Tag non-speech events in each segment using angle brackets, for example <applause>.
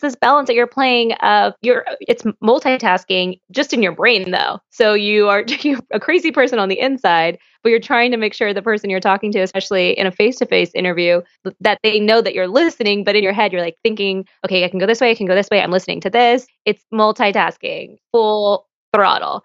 this balance that you're playing of you're it's multitasking just in your brain though. So you are <laughs> you're a crazy person on the inside but you're trying to make sure the person you're talking to especially in a face-to-face interview that they know that you're listening but in your head you're like thinking okay i can go this way i can go this way i'm listening to this. It's multitasking full throttle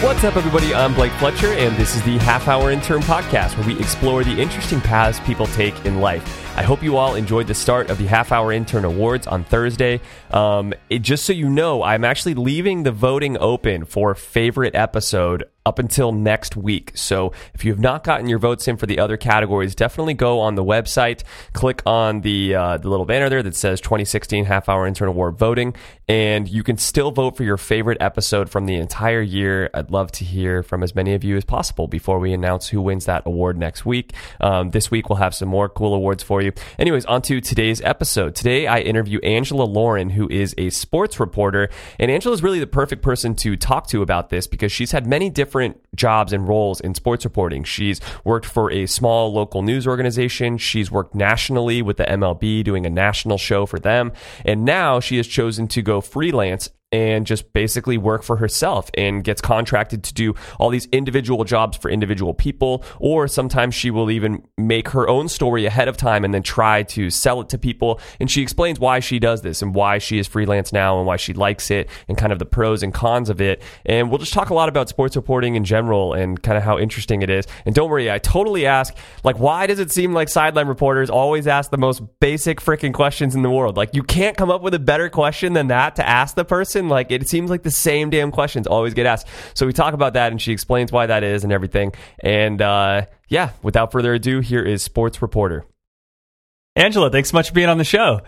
What's up, everybody? I'm Blake Fletcher, and this is the Half Hour Intern Podcast, where we explore the interesting paths people take in life. I hope you all enjoyed the start of the Half Hour Intern Awards on Thursday. Um, it, just so you know, I'm actually leaving the voting open for favorite episode up until next week. So if you have not gotten your votes in for the other categories, definitely go on the website, click on the uh, the little banner there that says 2016 Half Hour Intern Award voting, and you can still vote for your favorite episode from the entire year. I'd love to hear from as many of you as possible before we announce who wins that award next week. Um, this week we'll have some more cool awards for you. Anyways, on to today's episode. Today I interview Angela Lauren, who is a sports reporter, and Angela is really the perfect person to talk to about this because she's had many different jobs and roles in sports reporting. She's worked for a small local news organization. She's worked nationally with the MLB doing a national show for them. And now she has chosen to go freelance and just basically work for herself and gets contracted to do all these individual jobs for individual people. Or sometimes she will even make her own story ahead of time and then try to sell it to people. And she explains why she does this and why she is freelance now and why she likes it and kind of the pros and cons of it. And we'll just talk a lot about sports reporting in general and kind of how interesting it is. And don't worry, I totally ask, like, why does it seem like sideline reporters always ask the most basic freaking questions in the world? Like, you can't come up with a better question than that to ask the person Like it seems like the same damn questions always get asked. So we talk about that, and she explains why that is and everything. And uh, yeah, without further ado, here is sports reporter Angela. Thanks so much for being on the show.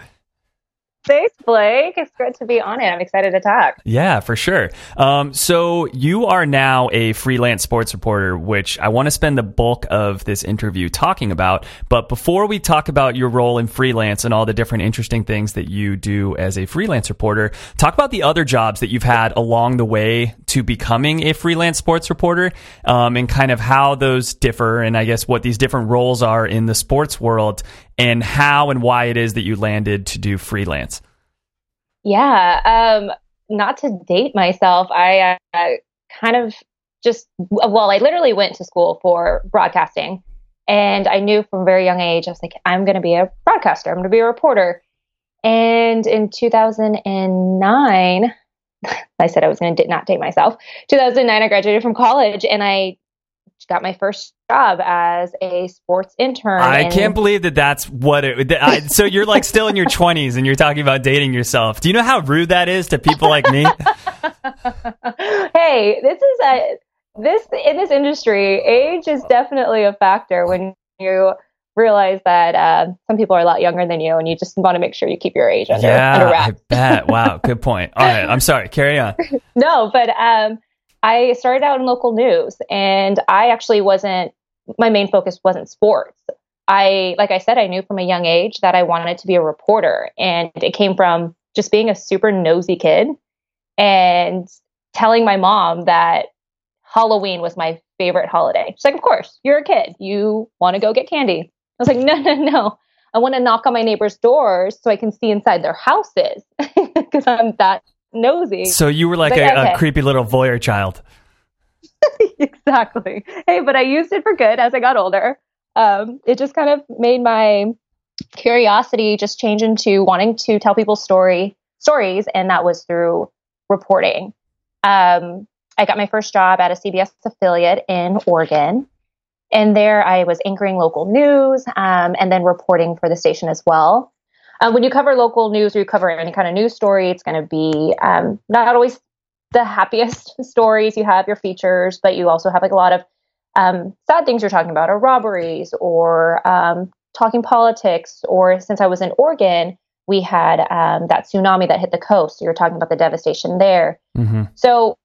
Thanks, Blake. It's great to be on it. I'm excited to talk. Yeah, for sure. Um, so you are now a freelance sports reporter, which I want to spend the bulk of this interview talking about. But before we talk about your role in freelance and all the different interesting things that you do as a freelance reporter, talk about the other jobs that you've had along the way to becoming a freelance sports reporter, um, and kind of how those differ, and I guess what these different roles are in the sports world, and how and why it is that you landed to do freelance. Yeah. Um, not to date myself, I uh, kind of just, well, I literally went to school for broadcasting. And I knew from a very young age, I was like, I'm going to be a broadcaster, I'm going to be a reporter. And in 2009, <laughs> I said I was going to not date myself. 2009, I graduated from college and I got my first job as a sports intern. I can't believe that that's what it. I, so you're like still in your <laughs> 20s and you're talking about dating yourself. Do you know how rude that is to people like me? <laughs> hey, this is a this in this industry. Age is definitely a factor when you realize that uh, some people are a lot younger than you, and you just want to make sure you keep your age under, yeah, under wraps. I bet. Wow, good point. All right, I'm sorry. Carry on. <laughs> no, but um, I started out in local news, and I actually wasn't. My main focus wasn't sports. I, like I said, I knew from a young age that I wanted to be a reporter, and it came from just being a super nosy kid and telling my mom that Halloween was my favorite holiday. She's like, "Of course, you're a kid. You want to go get candy." I was like, "No, no, no. I want to knock on my neighbors' doors so I can see inside their houses <laughs> because I'm that nosy. So you were like, a, okay. a, creepy little voyeur child. <laughs> exactly. Hey, but I used it for good as I got older. Um, it just kind of made my curiosity just change into wanting to tell people story stories, and that was through reporting. Um, I got my first job at a CBS affiliate in Oregon. And there I was anchoring local news um, and then reporting for the station as well. Uh, when you cover local news or you cover any kind of news story, it's going to be um, not always the happiest <laughs> stories. You have your features, but you also have like a lot of um, sad things you're talking about, or robberies, or um, talking politics. Or since I was in Oregon, we had um, that tsunami that hit the coast. So you're talking about the devastation there. Mm-hmm. So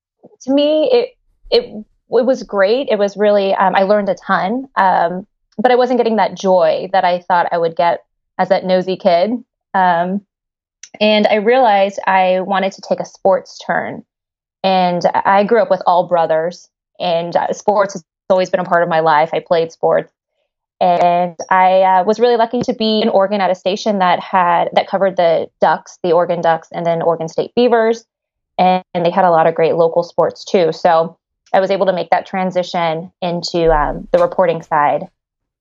to me, it it it was great. It was really um, I learned a ton, um, but I wasn't getting that joy that I thought I would get as that nosy kid. Um, and I realized I wanted to take a sports turn. And I grew up with all brothers, and uh, sports has always been a part of my life. I played sports, and I uh, was really lucky to be in Oregon at a station that had that covered the Ducks, the Oregon Ducks, and then Oregon State Beavers, and, and they had a lot of great local sports too. So I was able to make that transition into um, the reporting side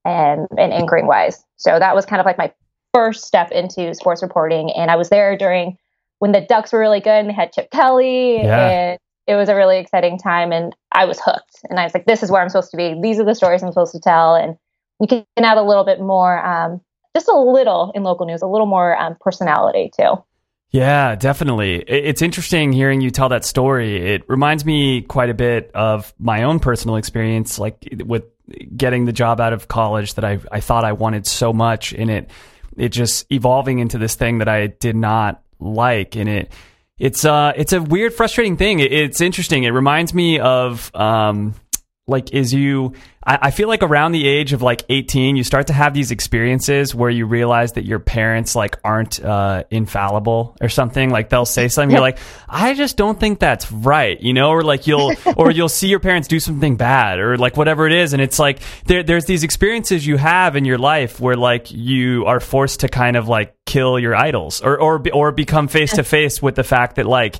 and, and anchoring wise. So that was kind of like my first step into sports reporting. And I was there during when the Ducks were really good and they had Chip Kelly. Yeah. And it was a really exciting time. And I was hooked. And I was like, this is where I'm supposed to be. These are the stories I'm supposed to tell. And you can add a little bit more, um, just a little in local news, a little more um, personality too. Yeah, definitely. It's interesting hearing you tell that story. It reminds me quite a bit of my own personal experience, like with getting the job out of college that I, I thought I wanted so much, in it it just evolving into this thing that I did not like, and it it's uh it's a weird, frustrating thing. It, it's interesting. It reminds me of um like is you I, I feel like around the age of like 18 you start to have these experiences where you realize that your parents like aren't uh, infallible or something. Like they'll say something you're like i just don't think that's right you know? Or like you'll <laughs> or you'll see your parents do something bad or like whatever it is. And it's like there, there's these experiences you have in your life where like you are forced to kind of like kill your idols or or or become face to face with the fact that like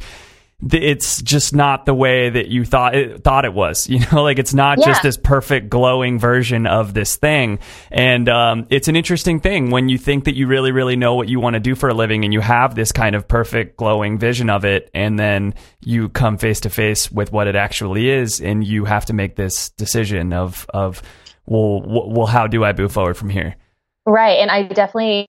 it's just not the way that you thought it thought it was. <laughs> You know, like it's not Yeah. just this perfect glowing version of this thing. And um, it's an interesting thing when you think that you really, really know what you want to do for a living, and you have this kind of perfect glowing vision of it, and then you come face to face with what it actually is, and you have to make this decision of of well, w- well, how do I move forward from here? Right. And I definitely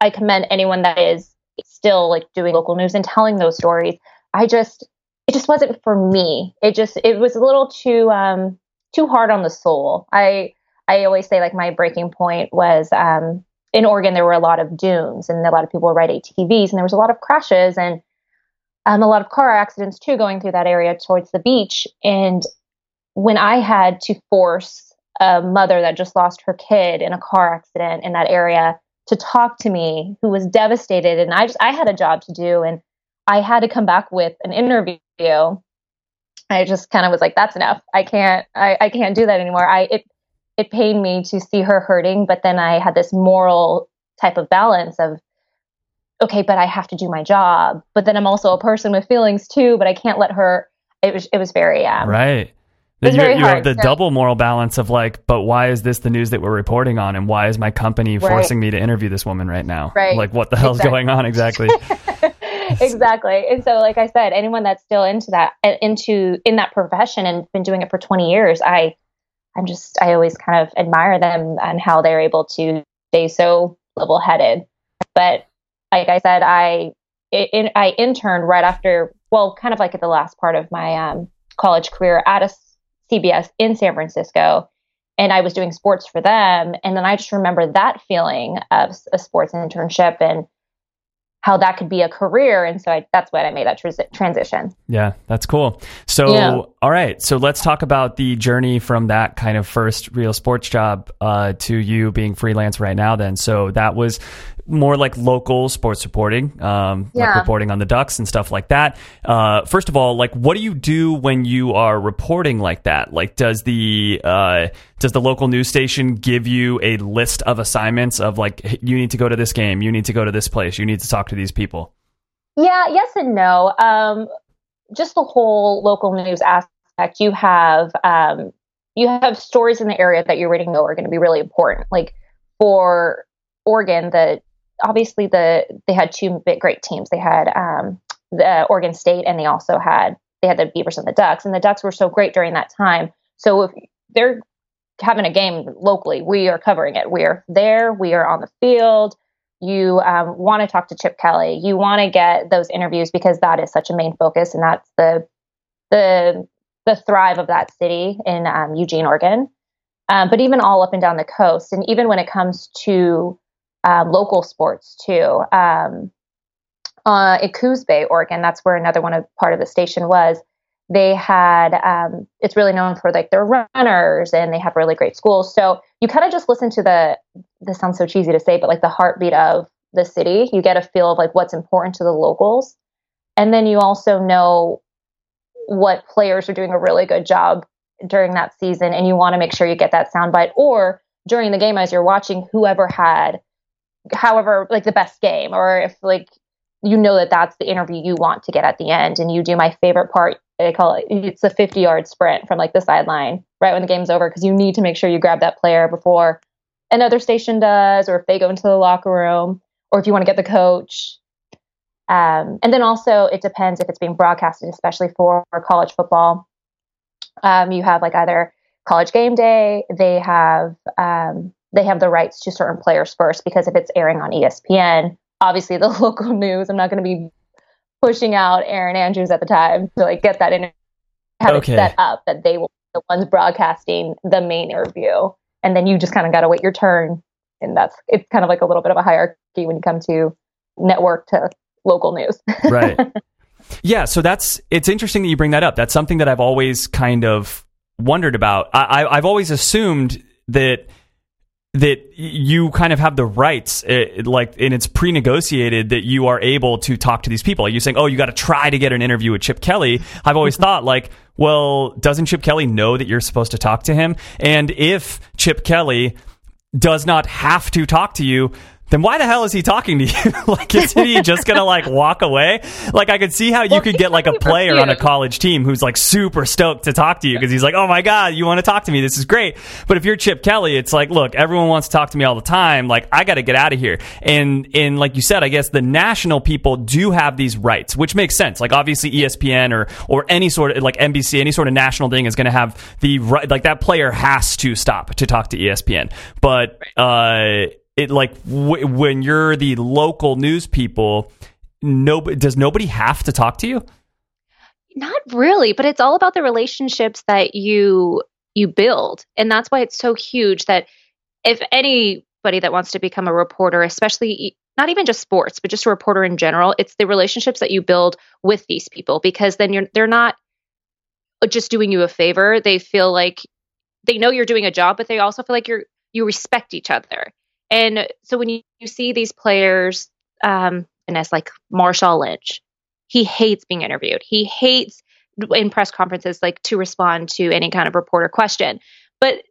I commend anyone that is still like doing local news and telling those stories. I just it just wasn't for me. It just it was a little too um too hard on the soul. I I always say like my breaking point was um in Oregon there were a lot of dunes and a lot of people ride ATVs and there was a lot of crashes and um, a lot of car accidents too going through that area towards the beach and when I had to force a mother that just lost her kid in a car accident in that area to talk to me who was devastated and I just I had a job to do and I had to come back with an interview. I just kind of was like that's enough. I can't I, I can't do that anymore. I it it pained me to see her hurting, but then I had this moral type of balance of okay, but I have to do my job. But then I'm also a person with feelings too, but I can't let her it was it was very um Right. It's you very you have the so- double moral balance of like, but why is this the news that we're reporting on, and why is my company Right. forcing me to interview this woman right now? Right. Like, what the hell's Exactly. going on exactly? <laughs> <laughs> exactly. And so, like I said, anyone that's still into that, into in that profession and been doing it for 20 years, I, I'm just, I always kind of admire them and how they're able to stay so level-headed. But like I said, I, in, I interned right after, well, kind of like at the last part of my um, college career at a CBS in San Francisco. And I was doing sports for them. And then I just remember that feeling of a sports internship and how that could be a career. And so I, that's when I made that transi- transition. yeah, that's cool. So, Yeah. all right. So let's talk about the journey from that kind of first real sports job uh, to you being freelance right now. Then, so that was more like local sports reporting, um, like reporting on the Ducks and stuff like that. Uh, first of all, like, what do you do when you are reporting like that? Like, does the uh, does the local news station give you a list of assignments of like, "Hey, you need to go to this game, you need to go to this place, you need to talk to these people? Yeah, yes and no. Um, just the whole local news aspect. You have um, you have stories in the area that you're reading that are going to be really important. Like for Oregon, the obviously the they had two big great teams. They had um, the Oregon State, and they also had they had the Beavers and the Ducks. And the Ducks were so great during that time. So if they're having a game locally, we are covering it. We are there. We are on the field you um, want to talk to Chip Kelly, you want to get those interviews because that is such a main focus, and that's the the the thrive of that city in um, Eugene, Oregon. Um, but even all up and down the coast, and even when it comes to um, local sports too, um, uh, in Coos Bay, Oregon, that's where another one of part of the station was. They had, um, it's really known for like their runners and they have really great schools. So you kind of just listen to the, this sounds so cheesy to say, but like the heartbeat of the city. You get a feel of like what's important to the locals. And then you also know what players are doing a really good job during that season. And you want to make sure you get that soundbite or during the game as you're watching whoever had, however, like the best game or if like, you know that that's the interview you want to get at the end and you do my favorite part they call it it's a 50 yard sprint from like the sideline right when the game's over because you need to make sure you grab that player before another station does or if they go into the locker room or if you want to get the coach. Um, and then also it depends if it's being broadcasted especially for college football. Um, you have like either college game day they have um, they have the rights to certain players first because if it's airing on espn obviously the <laughs> local news i'm not going to be pushing out Erin Andrews at the time to like get that in, have Okay. it set up that they will be the ones broadcasting the main interview, and then you just kind of got to wait your turn, and that's it's kind of like a little bit of a hierarchy when you come to network to local news. <laughs> right. Yeah, so that's it's interesting that you bring that up. That's something that I've always kind of wondered about. I, I, I've always assumed that that you kind of have the rights, eh, like, and it's pre-negotiated that you are able to talk to these people. you're saying, "Oh, you got to try to get an interview with Chip Kelly." I've always thought, like, well, doesn't Chip Kelly know that you're supposed to talk to him? And if Chip Kelly does not have to talk to you, then why the hell is he talking to you? <laughs> like, is he just gonna like walk away? Like, I could see how you Well, could get like a player on a college team who's like super stoked to talk to you because he's like, oh my god, you want to talk to me? This is great. But if you're Chip Kelly, it's like, look, everyone wants to talk to me all the time. Like, I got to get out of here. And and like you said, I guess the national people do have these rights, which makes sense. Like, obviously, ESPN or or any sort of like NBC, any sort of national thing is going to have the right. Like that player has to stop to talk to ESPN. But uh, it like w- when you're the local news people, no, does nobody have to talk to you? Not really, but it's all about the relationships that you you build. And that's why it's so huge that if anybody that wants to become a reporter, especially not even just sports, but just a reporter in general, it's the relationships that you build with these people because then you're they're not just doing you a favor. They feel like they know you're doing a job, but they also feel like you're you respect each other. And so when you, you see these players, um, and as like Marshawn Lynch, he hates being interviewed. He hates in press conferences like to respond to any kind of reporter question. But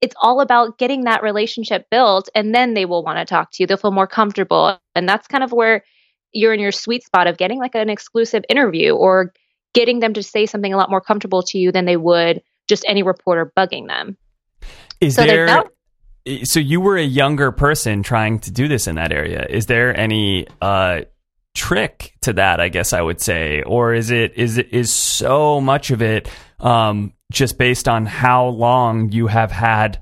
it's all about getting that relationship built and then they will want to talk to you. They'll feel more comfortable. And that's kind of where you're in your sweet spot of getting like an exclusive interview or getting them to say something a lot more comfortable to you than they would just any reporter bugging them. Is So there? So you were a younger person trying to do this in that area. Is there any uh, trick to that? I guess I would say, or is it is it is so much of it um, just based on how long you have had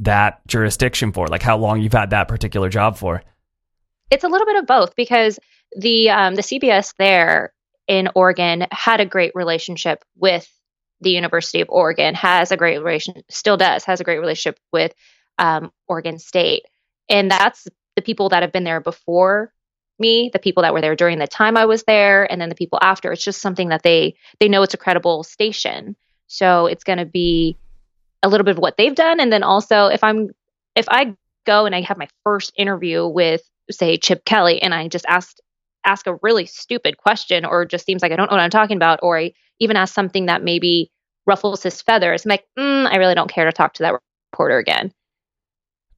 that jurisdiction for, like how long you've had that particular job for? it's a little bit of both because the um, the CBS there in Oregon had a great relationship with the University of Oregon, has a great relation, still does, has a great relationship with um, Oregon State, and that's the people that have been there before me, the people that were there during the time I was there, and then the people after. It's just something that they they know it's a credible station, so it's going to be a little bit of what they've done, and then also if I'm if I go and I have my first interview with say Chip Kelly and I just asked ask a really stupid question or just seems like I don't know what I'm talking about or I even ask something that maybe ruffles his feathers, I'm like, mm, I really don't care to talk to that reporter again.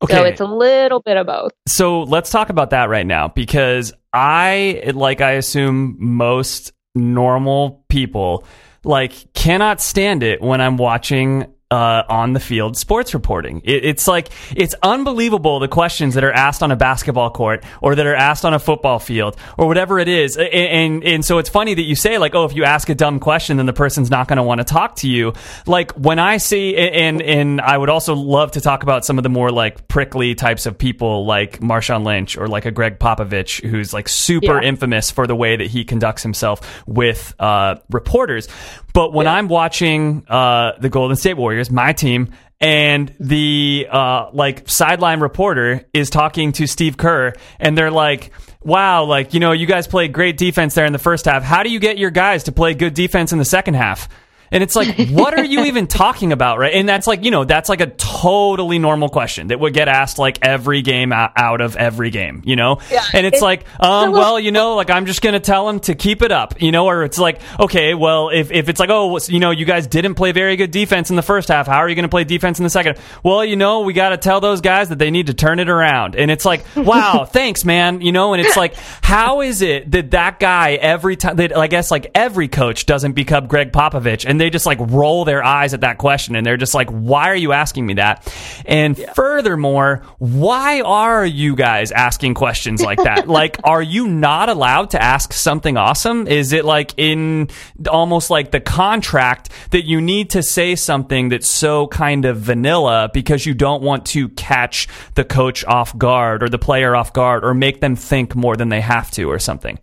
Okay. So it's a little bit of both. So let's talk about that right now because I, like I assume most normal people, like cannot stand it when I'm watching uh, on the field sports reporting. It, it's like it's unbelievable the questions that are asked on a basketball court or that are asked on a football field or whatever it is. And and, and so it's funny that you say like, oh, if you ask a dumb question, then the person's not going to want to talk to you. Like when I see and and I would also love to talk about some of the more like prickly types of people like Marshawn Lynch or like a Gregg Popovich who's like super Yeah. infamous for the way that he conducts himself with uh, reporters. But when I'm watching uh, the Golden State Warriors, my team, and the uh, like sideline reporter is talking to Steve Kerr, and they're like, "Wow, like you know, you guys played great defense there in the first half. How do you get your guys to play good defense in the second half?" And it's like, what are you <laughs> even talking about, right? And that's like, you know, that's like a totally normal question that would get asked like every game out, of every game, you know? Yeah, and it's, it's- like, um, well, you know, like I'm just gonna tell him to keep it up, you know? Or it's like, okay, well, if if it's like, oh, you know, you guys didn't play very good defense in the first half, how are you gonna play defense in the second? Well, you know, we got to tell those guys that they need to turn it around. And it's like, <laughs> wow, thanks, man, you know? And it's like, how is it that that guy every time that I guess like every coach doesn't become Gregg Popovich and they just like roll their eyes at that question and they're just like, why are you asking me that? And furthermore, why are you guys asking questions like that? <laughs> like, are you not allowed to ask something awesome? Is it like in almost like the contract that you need to say something that's so kind of vanilla because you don't want to catch the coach off guard or the player off guard or make them think more than they have to or something?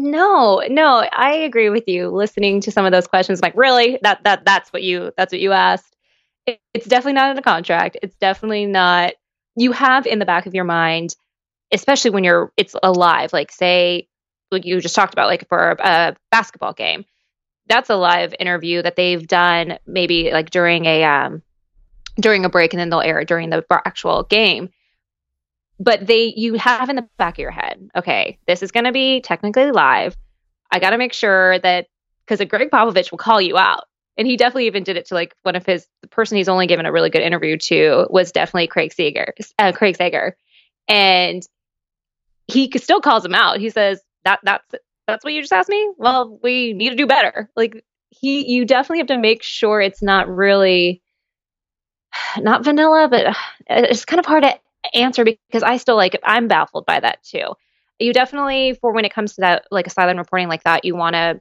No, no, I agree with you. Listening to some of those questions, like really, that that that's what you that's what you asked. It, it's definitely not in a contract. It's definitely not. You have in the back of your mind, especially when you're it's alive. Like say, like you just talked about, like for a, a basketball game, that's a live interview that they've done maybe like during a um during a break, and then they'll air it during the actual game but they you have in the back of your head okay this is going to be technically live. I got to make sure that because gregg popovich will call you out. And he definitely even did it to like one of his the person he's only given a really good interview to was definitely craig sager uh, craig sager and he still calls him out. He says that that's that's what you just asked me? Well we need to do better. Like he you definitely have to make sure it's not really <sighs> not vanilla but uh, it's kind of hard to answer because I still like I'm baffled by that too. You definitely for when it comes to that like a sideline reporting like that, you want to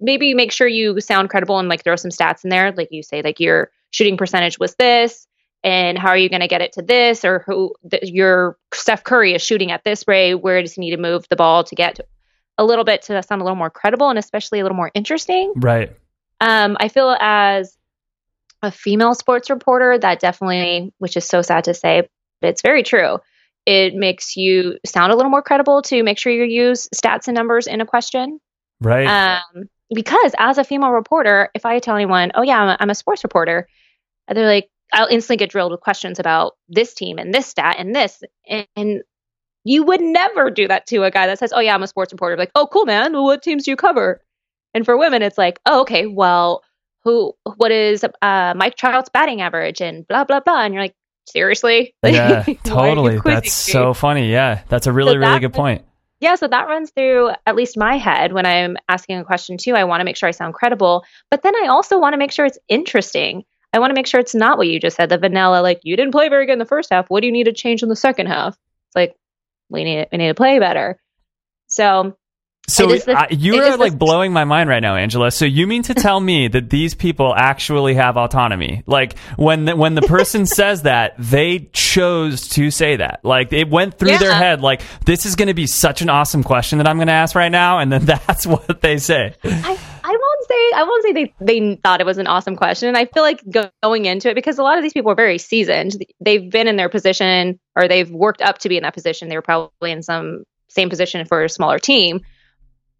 maybe make sure you sound credible and like throw some stats in there, like you say like your shooting percentage was this, and how are you going to get it to this, or who th- your Steph Curry is shooting at this rate. Where does he need to move the ball to get a little bit to sound a little more credible and especially a little more interesting? Right. Um, I feel as a female sports reporter that definitely, which is so sad to say, but it's very true. It makes you sound a little more credible to make sure you use stats and numbers in a question. Right. Um, because as a female reporter, if I tell anyone, oh, yeah, I'm a, I'm a sports reporter, they're like, I'll instantly get drilled with questions about this team and this stat and this. And, and you would never do that to a guy that says, oh, yeah, I'm a sports reporter. Like, oh, cool, man. Well, what teams do you cover? And for women, it's like, oh, okay, well, who, what is uh, Mike Trout's batting average and blah, blah, blah. And you're like, seriously? <laughs> Like, yeah, why are you totally. That's so funny. Yeah, that's a really, So really good point. Yeah, so that runs through at least my head when I'm asking a question too. I want to make sure I sound credible, but then I also want to make sure it's interesting. I want to make sure it's not what you just said, the vanilla, like you didn't play very good in the first half. What do you need to change in the second half? It's like we need we need to play better. So So It is the- I, you are like blowing my mind right now, Angela. So you mean to tell me that these people actually have autonomy? Like when the, when the person <laughs> says that, they chose to say that. Like it went through their head. Like this is going to be such an awesome question that I'm going to ask right now, and then <laughs> that's what they say. I, I won't say I won't say they they thought it was an awesome question. And I feel like go, going into it because a lot of these people are very seasoned. They've been in their position or they've worked up to be in that position. They were probably in some same position for a smaller team.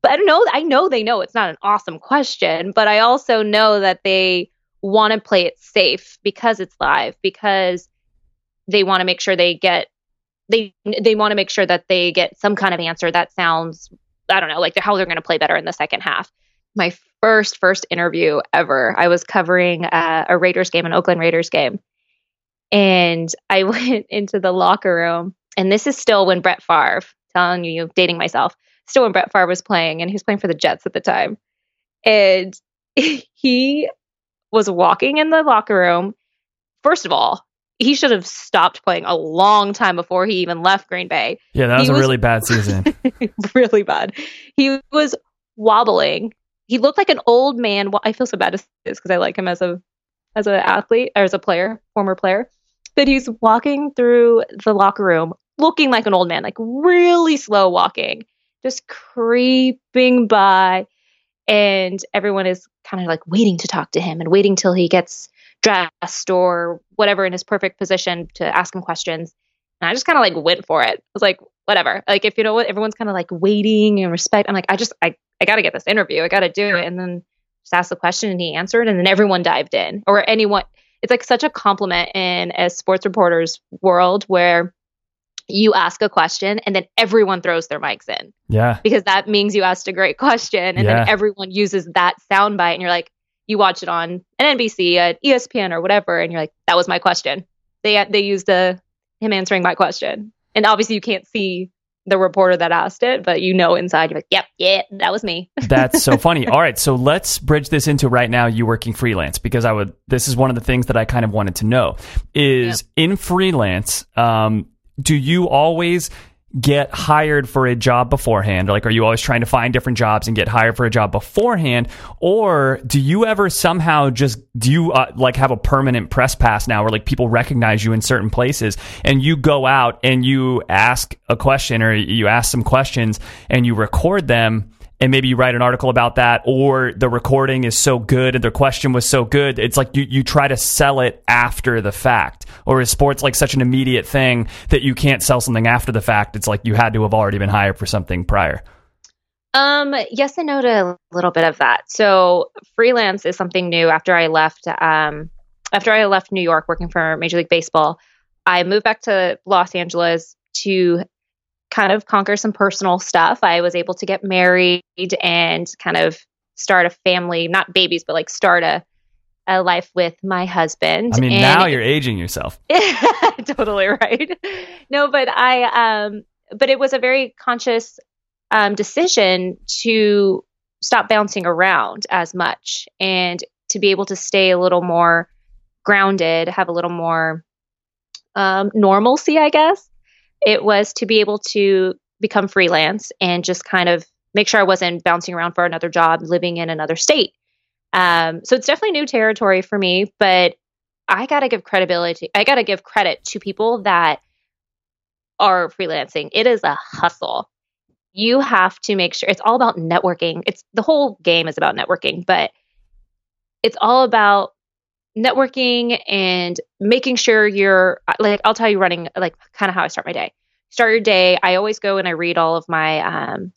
But I don't know. I know they know it's not an awesome question, but I also know that they want to play it safe because it's live because they want to make sure they get they they want to make sure that they get some kind of answer that sounds I don't know like how they're going to play better in the second half. My first first interview ever, I was covering uh, a Raiders game, an Oakland Raiders game, and I <laughs> went into the locker room, and this is still when Brett Favre, telling you, dating myself, still when Brett Favre was playing, and he was playing for the Jets at the time, and <laughs> he was walking in the locker room. First of all, he should have stopped playing a long time before he even left Green Bay. Yeah, that was a really bad <laughs> season. <laughs> really bad. He was wobbling. He looked like an old man. I feel so bad to say this because I like him as a as an athlete or as a player, former player. But he's walking through the locker room looking like an old man, like really slow walking, just creeping by. And everyone is kind of like waiting to talk to him and waiting till he gets dressed or whatever in his perfect position to ask him questions. And I just kind of like went for it. I was like, whatever. Like if you know what, everyone's kind of like waiting and respect. I'm like, I just I I got to get this interview. I got to do it. And then just asked the question and he answered, and then everyone dived in, or anyone. It's like such a compliment in a sports reporter's world where you ask a question and then everyone throws their mics in Yeah. because that means you asked a great question, and Yeah. then everyone uses that soundbite, and you're like, you watch it on an NBC, E ESPN, or whatever, and you're like, that was my question. They they used a him answering my question, and obviously you can't see the reporter that asked it, but you know inside you're like, yep, yeah, that was me. <laughs> That's so funny. All right, so let's bridge this into right now you working freelance because I would this is one of the things that I kind of wanted to know is in freelance um do you always get hired for a job beforehand? Like are you always trying to find different jobs and get hired for a job beforehand? Or do you ever somehow just do you uh, like have a permanent press pass now where like people recognize you in certain places and you go out and you ask a question or you ask some questions and you record them and maybe you write an article about that or the recording is so good and the question was so good it's like you, you try to sell it after the fact. Or is sports like such an immediate thing that you can't sell something after the fact? It's like you had to have already been hired for something prior. Um, yes and no to a little bit of that. So freelance is something new. After I left um after I left New York working for Major League Baseball, I moved back to Los Angeles to kind of conquer some personal stuff. I was able to get married and kind of start a family, not babies, but like start a a life with my husband. i mean And now you're aging yourself <laughs> totally right. No, but I um but it was a very conscious um decision to stop bouncing around as much and to be able to stay a little more grounded, have a little more um normalcy, I guess. It was to be able to become freelance and just kind of make sure I wasn't bouncing around for another job, living in another state. Um, so it's definitely new territory for me, but I got to give credibility. I got to give credit to people that are freelancing. It is a hustle. You have to make sure it's all about networking. It's the whole game is about networking, but it's all about networking and making sure you're like I'll tell you running like kind of how I start my day. Start your day. I always go and I read all of my um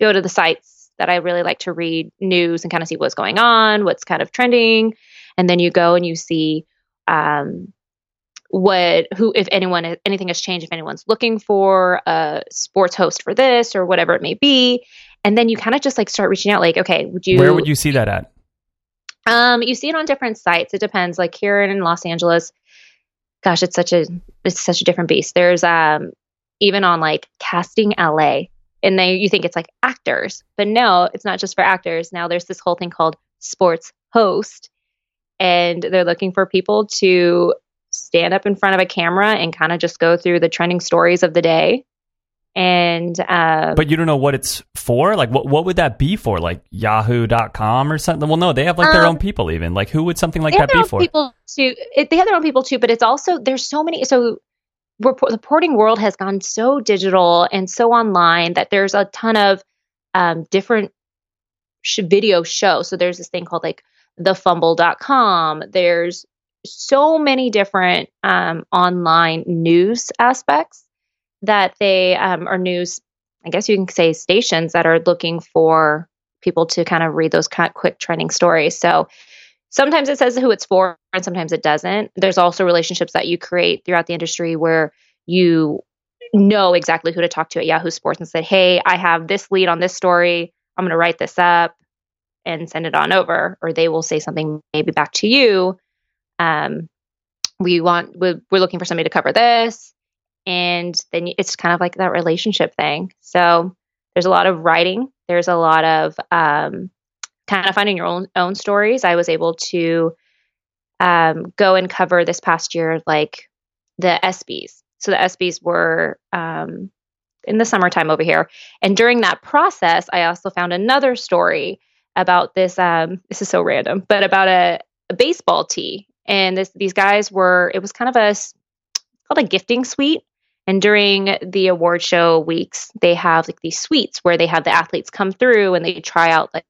go to the sites that I really like to read news and kind of see what's going on, what's kind of trending, and then you go and you see um what who if anyone anything has changed if anyone's looking for a sports host for this or whatever it may be and then you kind of just like start reaching out like okay would you where would you see that at um, you see it on different sites. It depends. Like here in Los Angeles, gosh, it's such a it's such a different beast. There's um even on like casting LA, and they you think it's like actors, but no, it's not just for actors. Now there's this whole thing called sports host, and they're looking for people to stand up in front of a camera and kind of just go through the trending stories of the day. And um, but you don't know what it's for like what what would that be for like yahoo.com or something well no they have like their Um, own people even like who would something like they have that their be own for people too. It, they have their own people too, but it's also there's so many. So report, the reporting world has gone so digital and so online that there's a ton of um, different sh- video shows. So there's this thing called like thefumble.com. There's so many different um, online news aspects that they um, are news. I guess you can say stations that are looking for people to kind of read those kind of quick trending stories. So sometimes it says who it's for and sometimes it doesn't. There's also relationships that you create throughout the industry where you know exactly who to talk to at Yahoo Sports and say, "Hey, I have this lead on this story. I'm going to write this up and send it on over." Or they will say something maybe back to you. Um, we want we're looking for somebody to cover this, and then it's kind of like that relationship thing. So there's a lot of writing. There's a lot of um, kind of finding your own own stories. I was able to um, go and cover this past year, like the ESPYS. So the ESPYS were um, in the summertime over here, and during that process, I also found another story about this. Um, this is so random, but about a, a baseball tee, and this these guys were. It was kind of a called a gifting suite. And during the award show weeks, they have like these suites where they have the athletes come through and they try out like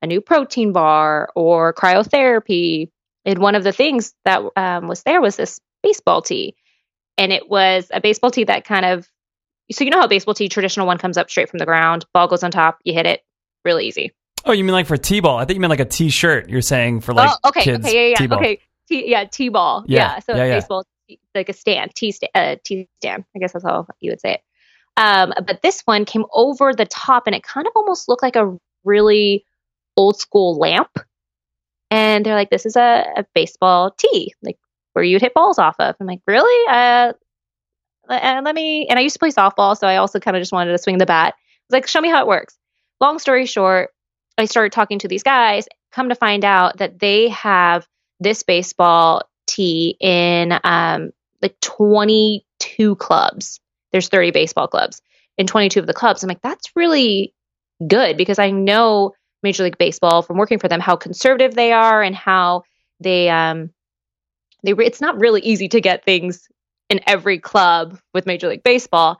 a new protein bar or cryotherapy. And one of the things that um, was there was this baseball tee. And it was a baseball tee that kind of, so you know how baseball tee, traditional one comes up straight from the ground, ball goes on top, you hit it, really easy. Oh, you mean like for t-ball? I think you meant like a t-shirt. You're saying for like oh, okay, kids okay, yeah, yeah, t-ball. okay, T, yeah, t-ball, Yeah, yeah. So yeah, baseball, like a stand, t stand, uh, t stand. I guess that's how you would say it. Um, but this one came over the top, and it kind of almost looked like a really old school lamp. And they're like, "This is a, a baseball tee, like where you'd hit balls off of." I'm like, "Really? Uh, uh, let me." And I used to play softball, so I also kind of just wanted to swing the bat. I was like, "Show me how it works." Long story short, I started talking to these guys. Come to find out that they have this baseball tee in um, like 22 clubs. There's 30 baseball clubs in 22 of the clubs. I'm like, that's really good because I know Major League Baseball from working for them how conservative they are and how they um they re- it's not really easy to get things in every club with Major League Baseball.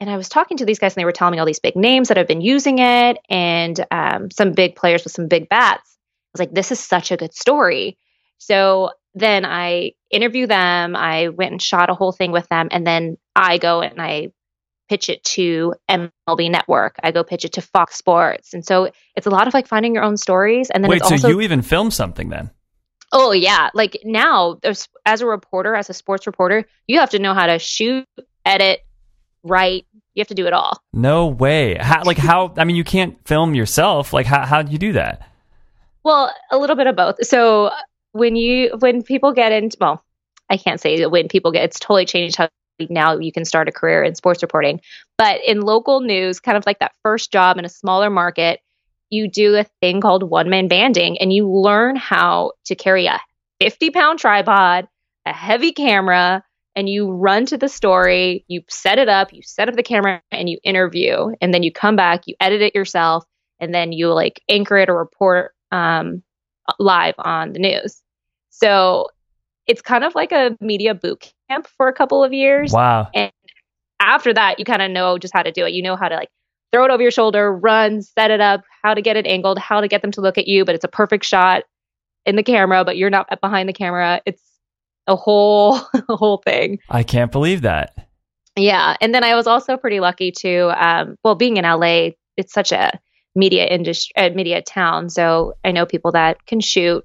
And I was talking to these guys and they were telling me all these big names that have been using it and um, some big players with some big bats. I was like, this is such a good story. So then I interview them. I went and shot a whole thing with them. And then I go and I pitch it to MLB Network. I go pitch it to Fox Sports. And so it's a lot of like finding your own stories. And then Wait, it's so also, you even filmed something then? oh, yeah. Like now, as a reporter, as a sports reporter, you have to know how to shoot, edit, write. You have to do it all. No way. How, like how? I mean, you can't film yourself. Like how? How do you do that? Well, a little bit of both. So when you when people get into well, I can't say when people get it's totally changed how now you can start a career in sports reporting. But in local news, kind of like that first job in a smaller market, you do a thing called one man banding and you learn how to carry a 50 pound tripod, a heavy camera, and you run to the story, you set it up, you set up the camera, and you interview. And then you come back, you edit it yourself, and then you like anchor it or report um, live on the news. So it's kind of like a media boot camp for a couple of years. Wow. And after that, you kind of know just how to do it. You know how to like throw it over your shoulder, run, set it up, how to get it angled, how to get them to look at you, but it's a perfect shot in the camera, but you're not behind the camera. It's a whole <laughs> a whole thing. I can't believe that. Yeah, and then I was also pretty lucky to, um, well, being in LA, it's such a media industry, uh, media town. So I know people that can shoot,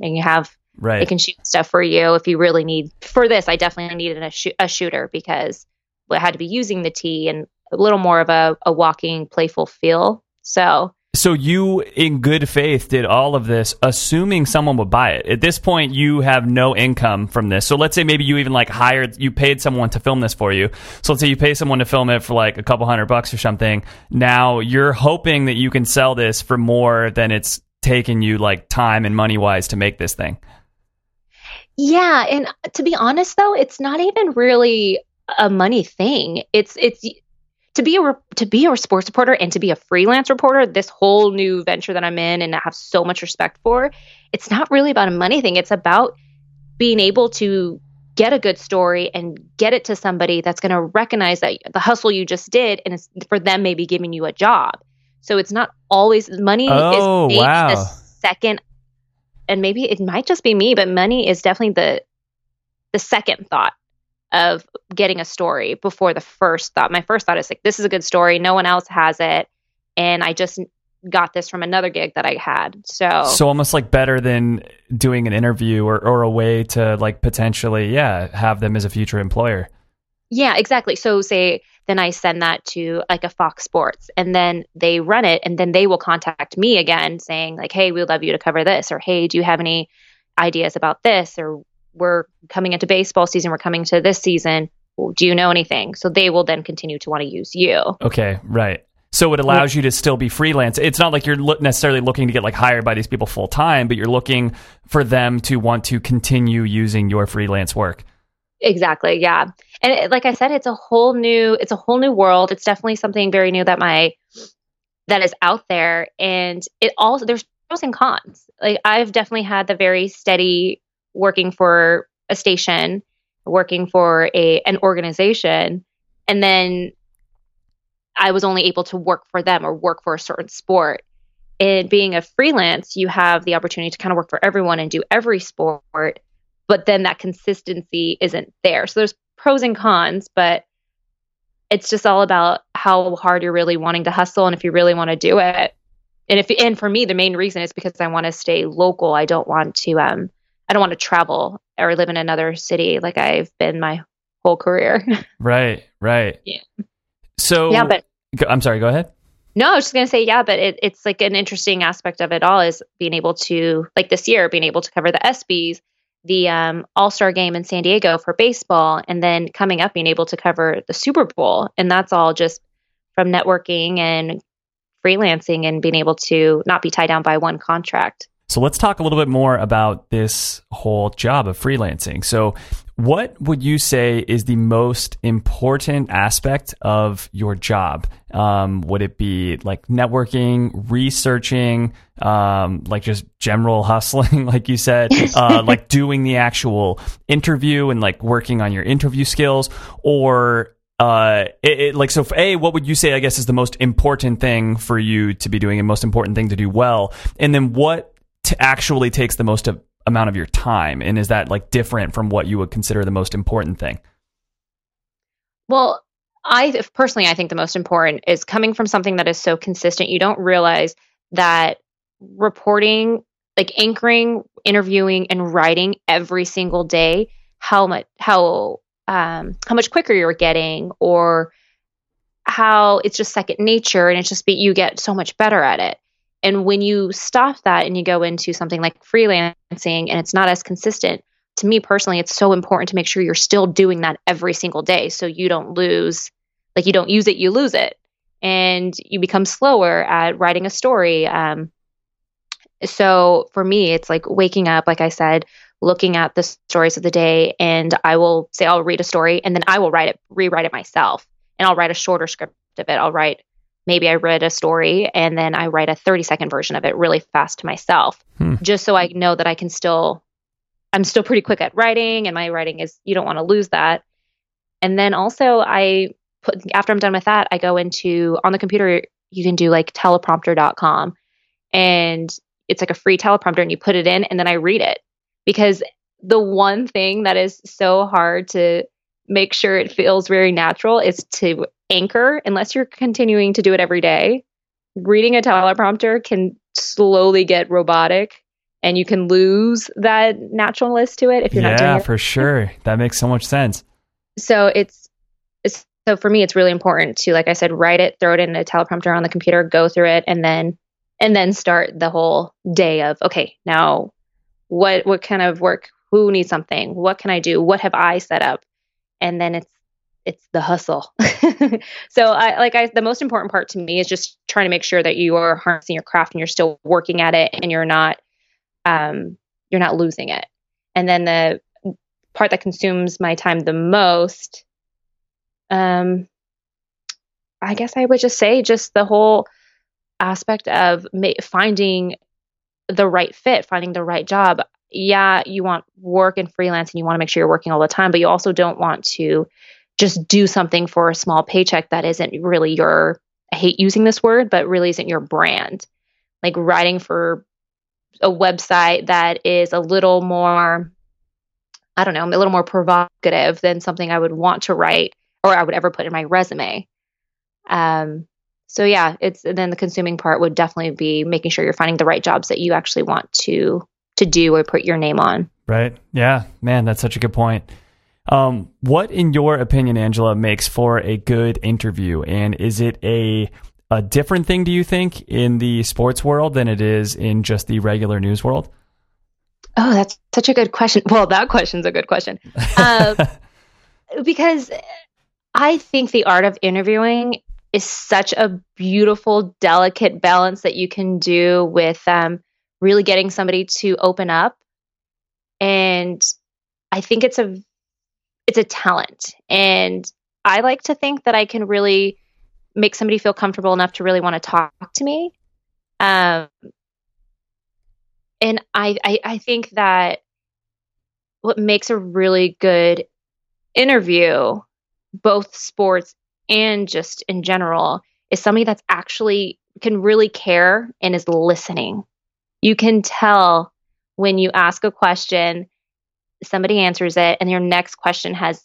and you have they Right. can shoot stuff for you if you really need. For this, I definitely needed a, shoo- a shooter because I had to be using the tee and a little more of a, a walking, playful feel. So So you, in good faith, did all of this, assuming someone would buy it. At this point, you have no income from this. So let's say maybe you even like hired, you paid someone to film this for you. So let's say you pay someone to film it for like a couple hundred bucks or something. Now you're hoping that you can sell this for more than it's taken you like time and money wise to make this thing. Yeah, and uh, to be honest though, it's not even really a money thing. It's it's to be a to be a sports reporter and to be a freelance reporter, this whole new venture that I'm in and I have so much respect for, it's not really about a money thing. It's about being able to get a good story and get it to somebody that's going to recognize that the hustle you just did and it's for them maybe giving you a job. So it's not always money Oh, is wow. the second and maybe it might just be me, but money is definitely the the second thought of getting a story before the first thought. My first thought is like, this is a good story. No one else has it. And I just got this from another gig that I had. So, So almost like better than doing an interview or, or a way to like potentially, yeah, have them as a future employer. yeah, exactly. So say then I send that to like a Fox Sports and then they run it and then they will contact me again saying like, Hey, we'd love you to cover this or Hey, do you have any ideas about this? Or we're coming into baseball season. We're coming to this season. Do you know anything? So they will then continue to want to use you. Okay, right. So it allows you to still be freelance. It's not like you're lo- necessarily looking to get like hired by these people full time, but you're looking for them to want to continue using your freelance work. Exactly. Yeah. And it, like I said, it's a whole new, it's a whole new world. It's definitely something very new that my, that is out there. And it also, there's pros and cons. Like I've definitely had the very steady working for a station, working for a, an organization. And then I was only able to work for them or work for a certain sport. And being a freelance, you have the opportunity to kind of work for everyone and do every sport but then that consistency isn't there. So there's pros and cons, but it's just all about how hard you're really wanting to hustle and if you really want to do it. and if and for me the main reason is because I want to stay local. I don't want to um I don't want to travel or live in another city like I've been my whole career. <laughs> Right, right. Yeah. So yeah, but Go- I'm sorry. Go ahead. No, I was just gonna say, yeah, but it, it's like an interesting aspect of it all is being able to, like this year, being able to cover the ESPYS, the um, All Star Game in San Diego for baseball, and then coming up being able to cover the Super Bowl, and that's all just from networking and freelancing and being able to not be tied down by one contract. So let's talk a little bit more about this whole job of freelancing. So, what would you say is the most important aspect of your job? Um, would it be like networking, researching, um, like just general <laughs> hustling, like you said, uh, like doing the actual interview and like working on your interview skills, or uh, it, it, like so? A, what would you say? I guess is the most important thing for you to be doing, and most important thing to do well, and then what t- actually takes the most of, amount of your time and is that like different from what you would consider the most important thing Well, I personally, I think the most important is coming from something that is so consistent. You don't realize that reporting, like anchoring, interviewing, and writing every single day, how much how um, how much quicker you're getting, or how it's just second nature, and it's just be, you get so much better at it. And when you stop that and you go into something like freelancing, and it's not as consistent, to me personally, it's so important to make sure you're still doing that every single day so you don't lose, like you don't use it, you lose it. And you become slower at writing a story. Um, so for me, it's like waking up, like I said, looking at the stories of the day, and I will say, I'll read a story, and then I will write it, rewrite it myself, and I'll write a shorter script of it. I'll write, maybe I read a story, and then I write a 30 second version of it really fast to myself, Hmm. just so I know that I can still I'm still pretty quick at writing, and my writing is you don't want to lose that. And then also, I put after I'm done with that, I go into on the computer. You can do like teleprompter.com, and it's like a free teleprompter, and you put it in, and then I read it because the one thing that is so hard to make sure it feels very natural is to anchor unless you're continuing to do it every day. Reading a teleprompter can slowly get robotic and you can lose that naturalness to it if you're not doing yeah for sure that makes so much sense So it's, it's so for me it's really important to like I said write it, throw it in a teleprompter on the computer, go through it and then and then start the whole day of okay, now what what kind of work who needs something? What can I do? What have I set up? And then it's it's the hustle. <laughs> so I like I the most important part to me is just trying to make sure that you are harnessing your craft and you're still working at it and you're not um you're not losing it. And then the part that consumes my time the most um I guess I would just say just the whole aspect of ma- finding the right fit, finding the right job. Yeah, you want work and freelance and you want to make sure you're working all the time, but you also don't want to just do something for a small paycheck that isn't really your I hate using this word, but really isn't your brand. Like writing for a website that is a little more I don't know, a little more provocative than something I would want to write or I would ever put in my resume. Um so yeah, it's then the consuming part would definitely be making sure you're finding the right jobs that you actually want to to do or put your name on. right yeah man that's such a good point um, what in your opinion angela makes for a good interview and is it a a different thing do you think in the sports world than it is in just the regular news world Oh, that's such a good question. Well, that question's a good question. Uh, <laughs> because I think the art of interviewing is such a beautiful, delicate balance that you can do with um, really getting somebody to open up. And I think it's a it's a talent, and I like to think that I can really make somebody feel comfortable enough to really want to talk to me. Um, and I, I I think that what makes a really good interview, both sports and just in general, is somebody that's actually can really care and is listening. You can tell when you ask a question, somebody answers it, and your next question has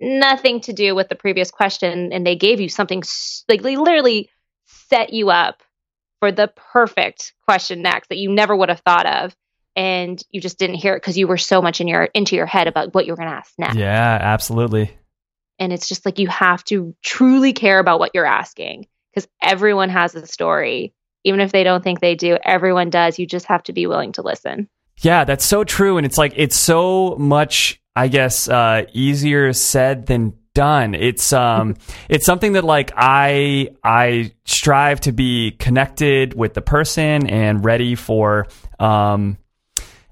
nothing to do with the previous question, and they gave you something like they literally set you up for the perfect question next that you never would have thought of and you just didn't hear it because you were so much in your into your head about what you were going to ask next. Yeah, absolutely. and it's just like you have to truly care about what you're asking because everyone has a story. Even if they don't think they do everyone does. You just have to be willing to listen Yeah, that's so true. And it's like, it's so much, I guess, uh, easier said than done. It's, um, <laughs> it's something that like I, I strive to be connected with the person and ready for, um,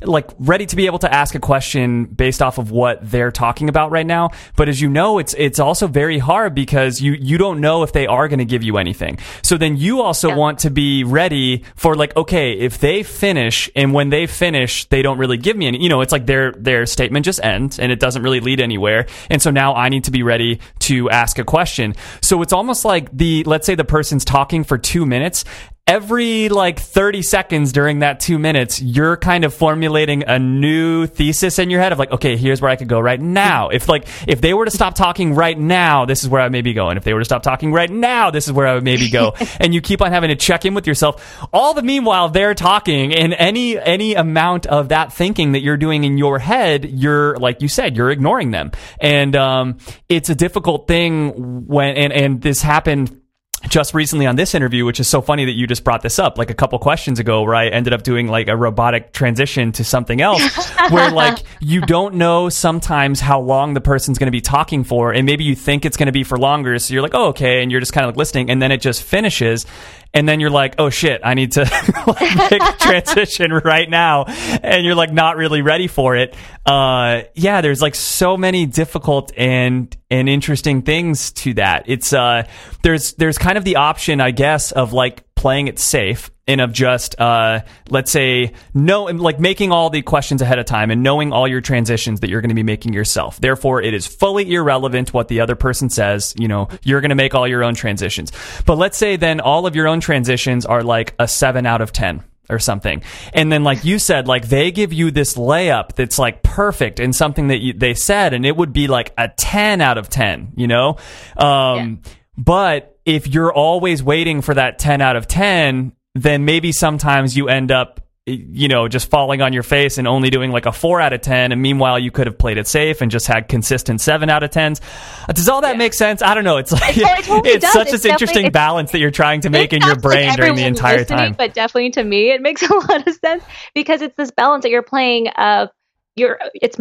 like ready to be able to ask a question based off of what they're talking about right now. But as you know, it's it's also very hard because you you don't know if they are going to give you anything. So then you also Yeah. want to be ready for like okay, if they finish and when they finish, they don't really give me any. You know, it's like their their statement just ends and it doesn't really lead anywhere. And so now I need to be ready to ask a question. So it's almost like the let's say the person's talking for 2 minutes every like 30 seconds during that two minutes, you're kind of formulating a new thesis in your head of like, okay, here's where I could go right now. If like, if they were to stop talking right now, this is where I may be going. If they were to stop talking right now, this is where I would maybe go. <laughs> and you keep on having to check in with yourself. All the meanwhile, they're talking and any, any amount of that thinking that you're doing in your head, you're, like you said, you're ignoring them. And, um, it's a difficult thing when, and, and this happened just recently on this interview, which is so funny that you just brought this up, like a couple questions ago, where I ended up doing like a robotic transition to something else, <laughs> where like you don't know sometimes how long the person's going to be talking for, and maybe you think it's going to be for longer, so you're like, oh, okay, and you're just kind of like listening, and then it just finishes, and then you're like, oh shit, I need to <laughs> make a transition right now, and you're like not really ready for it. Uh, yeah, there's like so many difficult and and interesting things to that. It's uh, there's there's kind of the option, I guess, of like playing it safe and of just uh, let's say no, like making all the questions ahead of time and knowing all your transitions that you're going to be making yourself. Therefore, it is fully irrelevant what the other person says. You know, you're going to make all your own transitions. But let's say then all of your own transitions are like a seven out of ten or something. And then, like you said, like they give you this layup that's like perfect and something that you, they said, and it would be like a 10 out of 10, you know? Um, But if you're always waiting for that 10 out of 10, then maybe sometimes you end up you know just falling on your face and only doing like a 4 out of 10 and meanwhile you could have played it safe and just had consistent 7 out of 10s Uh, does all that make sense? I don't know. It's like It totally <laughs> it's does. such It's this interesting balance that you're trying to make in your like brain during the entire time. But definitely to me, it makes <laughs> a lot of sense because it's this balance that you're playing of you're it's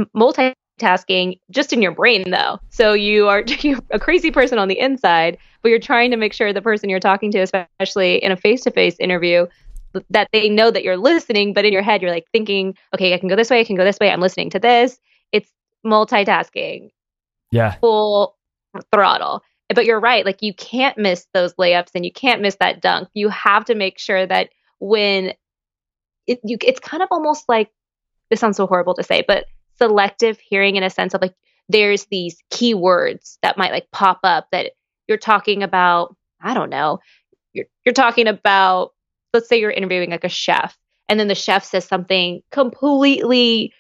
multitasking just in your brain though. So you are <laughs> a crazy person on the inside, but you're trying to make sure the person you're talking to, especially in a face-to-face interview, that they know that you're listening, but in your head you're like thinking, okay, I can go this way, I can go this way, I'm listening to this. It's multitasking yeah full throttle. But you're right. Like you can't miss those layups and you can't miss that dunk. You have to make sure that when it, you, it's kind of almost like this sounds so horrible to say, but selective hearing in a sense of like there's these key words that might like pop up that you're talking about. I don't know. You're you're talking about. Let's say you're interviewing like a chef, and then the chef says something completely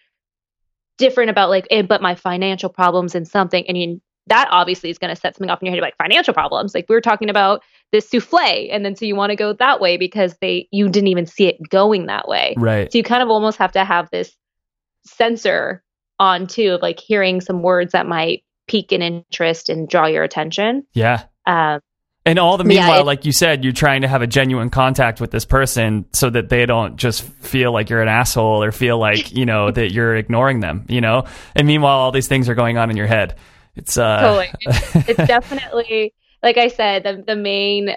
different about like, eh, but my financial problems and something, and you that obviously is going to set something off in your head like financial problems. Like we were talking about this souffle, and then so you want to go that way because they you didn't even see it going that way. right So you kind of almost have to have this sensor on too of like hearing some words that might pique an interest and draw your attention. yeah Um, And all the Yeah, meanwhile, it- like you said, you're trying to have a genuine contact with this person so that they don't just feel like you're an asshole or feel like, you know, <laughs> that you're ignoring them, you know? And meanwhile, all these things are going on in your head. It's, uh, totally. <laughs> It's, it's definitely like I said, the the main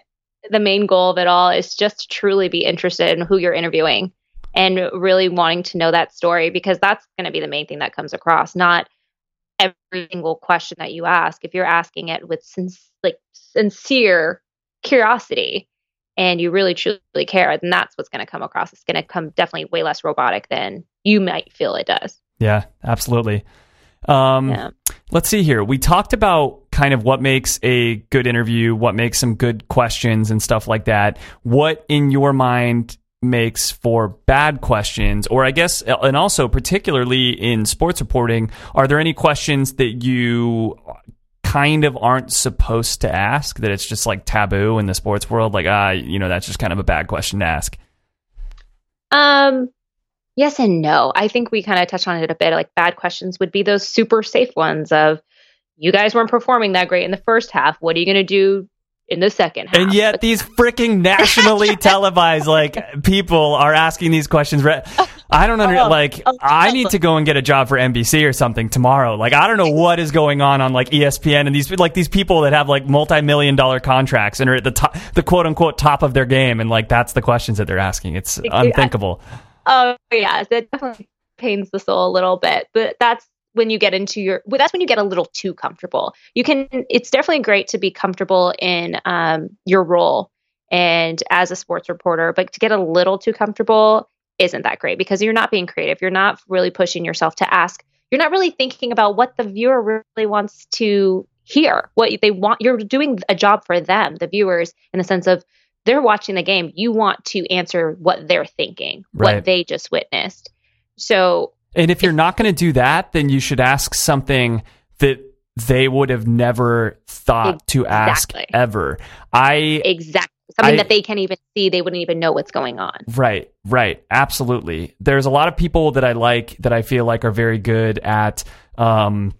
the main goal of it all is just to truly be interested in who you're interviewing and really wanting to know that story because that's going to be the main thing that comes across, not every single question that you ask. If you're asking it with like sincere curiosity and you really truly care, then that's what's going to come across. It's going to come definitely way less robotic than you might feel it does. yeah, absolutely. Um, Yeah. Let's see here. We talked about kind of what makes a good interview, what makes some good questions and stuff like that. What in your mind makes for bad questions or I guess and also particularly in sports reporting, are there any questions that you kind of aren't supposed to ask that it's just like taboo in the sports world like ah you know that's just kind of a bad question to ask Um, yes and no. I think we kind of touched on it a bit. Like bad questions would be those super safe ones of you guys weren't performing that great in the first half. What are you going to do in the second half? and yet these freaking nationally <laughs> televised like people are asking these questions. I don't under Oh, like oh, i need to go and get a job for nbc or something tomorrow. Like i don't know what is going on on like espn and these like these people that have like multi-million dollar contracts and are at the top the quote unquote top of their game. And like that's the questions that they're asking. It's unthinkable. Oh yeah, that definitely pains the soul a little bit. But that's when you get into your. Well, that's when you get a little too comfortable. You can. It's definitely great to be comfortable in um, your role and as a sports reporter, but to get a little too comfortable isn't that great because you're not being creative. You're not really pushing yourself to ask. You're not really thinking about what the viewer really wants to hear. What they want. You're doing a job for them, the viewers, in the sense of they're watching the game. You want to answer what they're thinking, Right. what they just witnessed. So And if you're not going to do that, then you should ask something that they would have never thought to ask ever. I exactly something I- that they can't even see, they wouldn't even know what's going on. right, right, absolutely. There's a lot of people that I like that I feel like are very good at um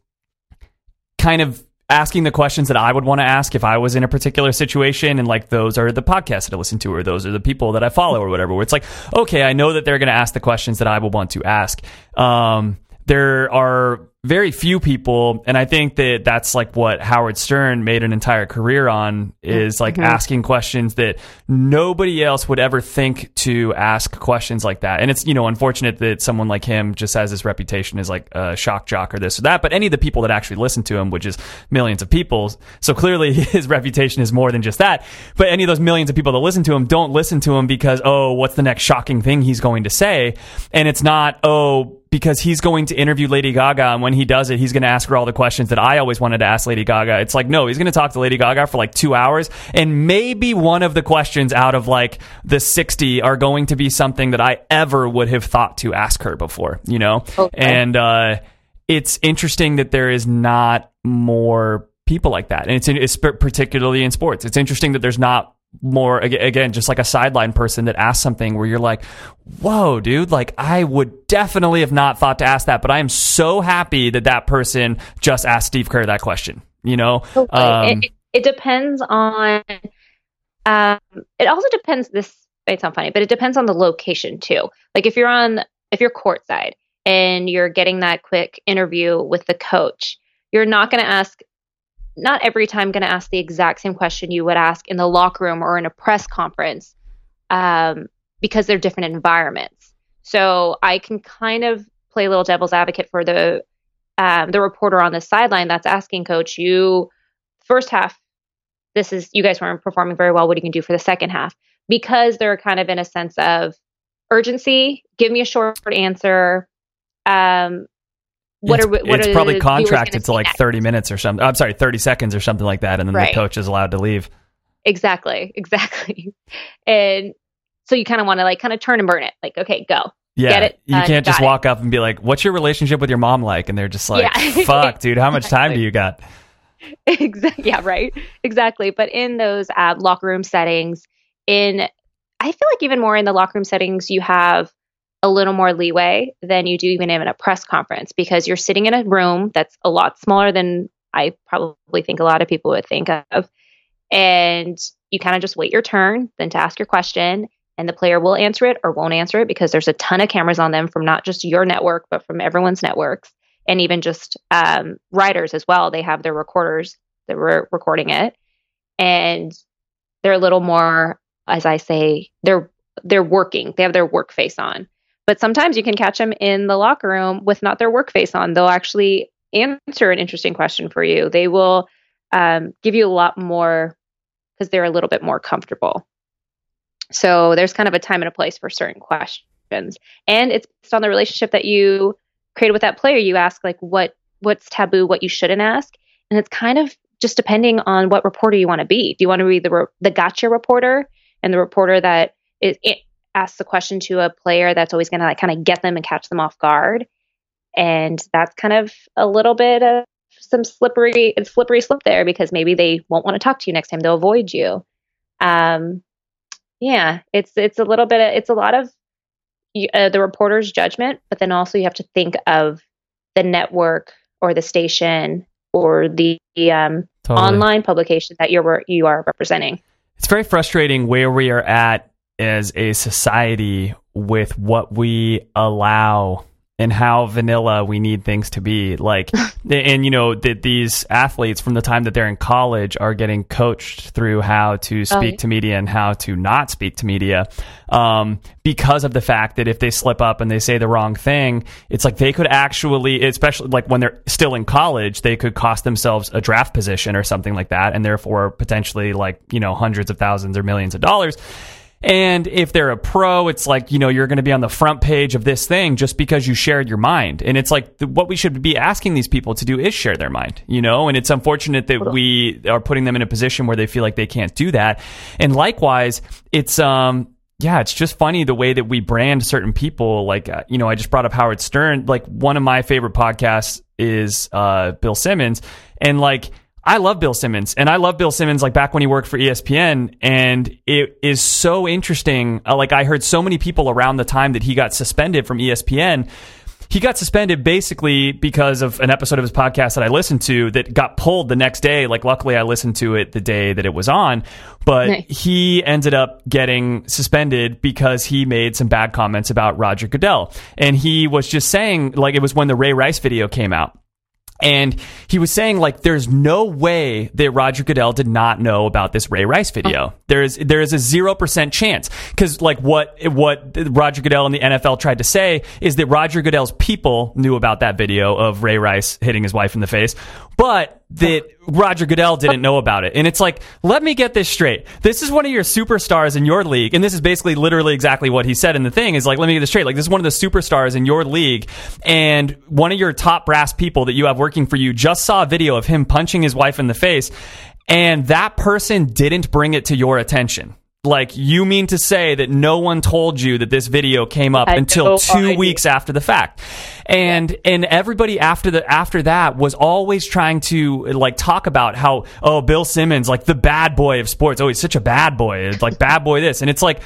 kind of asking the questions that I would want to ask if I was in a particular situation and like those are the podcasts that I listen to or those are the people that I follow or whatever where it's like okay I know that they're going to ask the questions that I will want to ask. Um there are very few people and I think that that's like what Howard Stern made an entire career on is like mm-hmm. asking questions that nobody else would ever think to ask questions like that. And it's you know unfortunate that someone like him just has this reputation as like a shock jock or this or that but any of the people that actually listen to him which is millions of people so clearly <laughs> his reputation is more than just that. But any of those millions of people that listen to him don't listen to him because oh what's the next shocking thing he's going to say? And it's not oh because he's going to interview Lady Gaga, and when he does it, he's going to ask her all the questions that I always wanted to ask Lady Gaga. It's like, no, he's going to talk to Lady Gaga for like two hours, and maybe one of the questions out of like the 60 are going to be something that I ever would have thought to ask her before, you know? Okay. And uh, it's interesting that there is not more people like that. And it's, it's particularly in sports. It's interesting that there's not more again just like a sideline person that asks something where you're like whoa dude like i would definitely have not thought to ask that but i am so happy that that person just asked steve kerr that question you know um, it, it, it depends on. Um, it also depends. This might sound funny, but it depends on the location too. Like if you're on, if you're courtside and you're getting that quick interview with the coach, you're not going to ask. Not every time going to ask the exact same question you would ask in the locker room or in a press conference, um, because they're different environments. So I can kind of play little devil's advocate for the um, the reporter on the sideline that's asking coach, you first half, this is you guys weren't performing very well. What are you going to do for the second half? Because they're kind of in a sense of urgency. Give me a short answer. Um, what it's, are what it's are probably the viewers gonna contracted to like next? 30 minutes or something i'm sorry 30 seconds or something like that and then Right. the coach is allowed to leave Exactly, <laughs> exactly. And so you kind of want to like kind of turn and burn it. Like, okay, go. yeah Get it you can't just it. walk up and be like what's your relationship with your mom like and they're just like Yeah. fuck dude how much time do you got exactly. Yeah, right. Exactly. But in those uh, locker room settings, in I feel like even more in the locker room settings, you have a little more leeway than you do even in a press conference because you're sitting in a room that's a lot smaller than I probably think a lot of people would think of, and you kind of just wait your turn then to ask your question. And the player will answer it or won't answer it because there's a ton of cameras on them from not just your network, but from everyone's networks and even just um, writers as well. They have their recorders that were recording it, and they're a little more, as I say, they're they're working. They have their work face on. But sometimes you can catch them in the locker room with not their work face on. They'll actually answer an interesting question for you. They will um, give you a lot more because they're a little bit more comfortable. So there's kind of a time and a place for certain questions, and it's based on the relationship that you created with that player. You ask like what what's taboo, what you shouldn't ask, and it's kind of just depending on what reporter you want to be. Do you want to be the re- the gotcha reporter and the reporter that is it asks the question to a player that's always going to like kind of get them and catch them off guard, and that's kind of a little bit of some slippery it's slippery slip there because maybe they won't want to talk to you next time. They'll avoid you. Um, yeah, it's it's a little bit. Of, it's a lot of uh, the reporter's judgment, but then also you have to think of the network or the station or the um, Totally. online publication that you're you are representing. It's very frustrating where we are at as a society with what we allow and how vanilla we need things to be. Like, <laughs> and you know, that these athletes from the time that they're in college are getting coached through how to speak yeah. to media and how to not speak to media um, because of the fact that if they slip up and they say the wrong thing, it's like they could actually, especially like when they're still in college, they could cost themselves a draft position or something like that, and therefore potentially like, you know, hundreds of thousands or millions of dollars. And if they're a pro, it's like, you know, you're going to be on the front page of this thing just because you shared your mind. And it's like the, what we should be asking these people to do is share their mind, you know? And it's unfortunate that we are putting them in a position where they feel like they can't do that. And likewise, it's, um, yeah, it's just funny the way that we brand certain people. Like, uh, you know, I just brought up Howard Stern. Like, one of my favorite podcasts is uh, Bill Simmons. And like, I love Bill Simmons and I love Bill Simmons like back when he worked for ESPN and it is so interesting uh, like I heard so many people around the time that he got suspended from ESPN he got suspended basically because of an episode of his podcast that I listened to that got pulled the next day. Like luckily I listened to it the day that it was on but Nice. he ended up getting suspended because he made some bad comments about Roger Goodell. And he was just saying like it was when the Ray Rice video came out and he was saying like there's no way that Roger Goodell did not know about this Ray Rice video. Uh-huh. There is there is a 0% chance. Cuz like what what Roger Goodell and the NFL tried to say is that Roger Goodell's people knew about that video of Ray Rice hitting his wife in the face, but that Roger Goodell didn't know about it. And it's like, let me get this straight. This is one of your superstars in your league. And this is basically literally exactly what he said in the thing is like, let me get this straight. Like, this is one of the superstars in your league. And one of your top brass people that you have working for you just saw a video of him punching his wife in the face. And that person didn't bring it to your attention. Like, you mean to say that no one told you that this video came up until two weeks after the fact? And and everybody after the after that was always trying to like talk about how oh bill simmons like the bad boy of sports. Oh he's such a bad boy. Like bad boy this. And it's like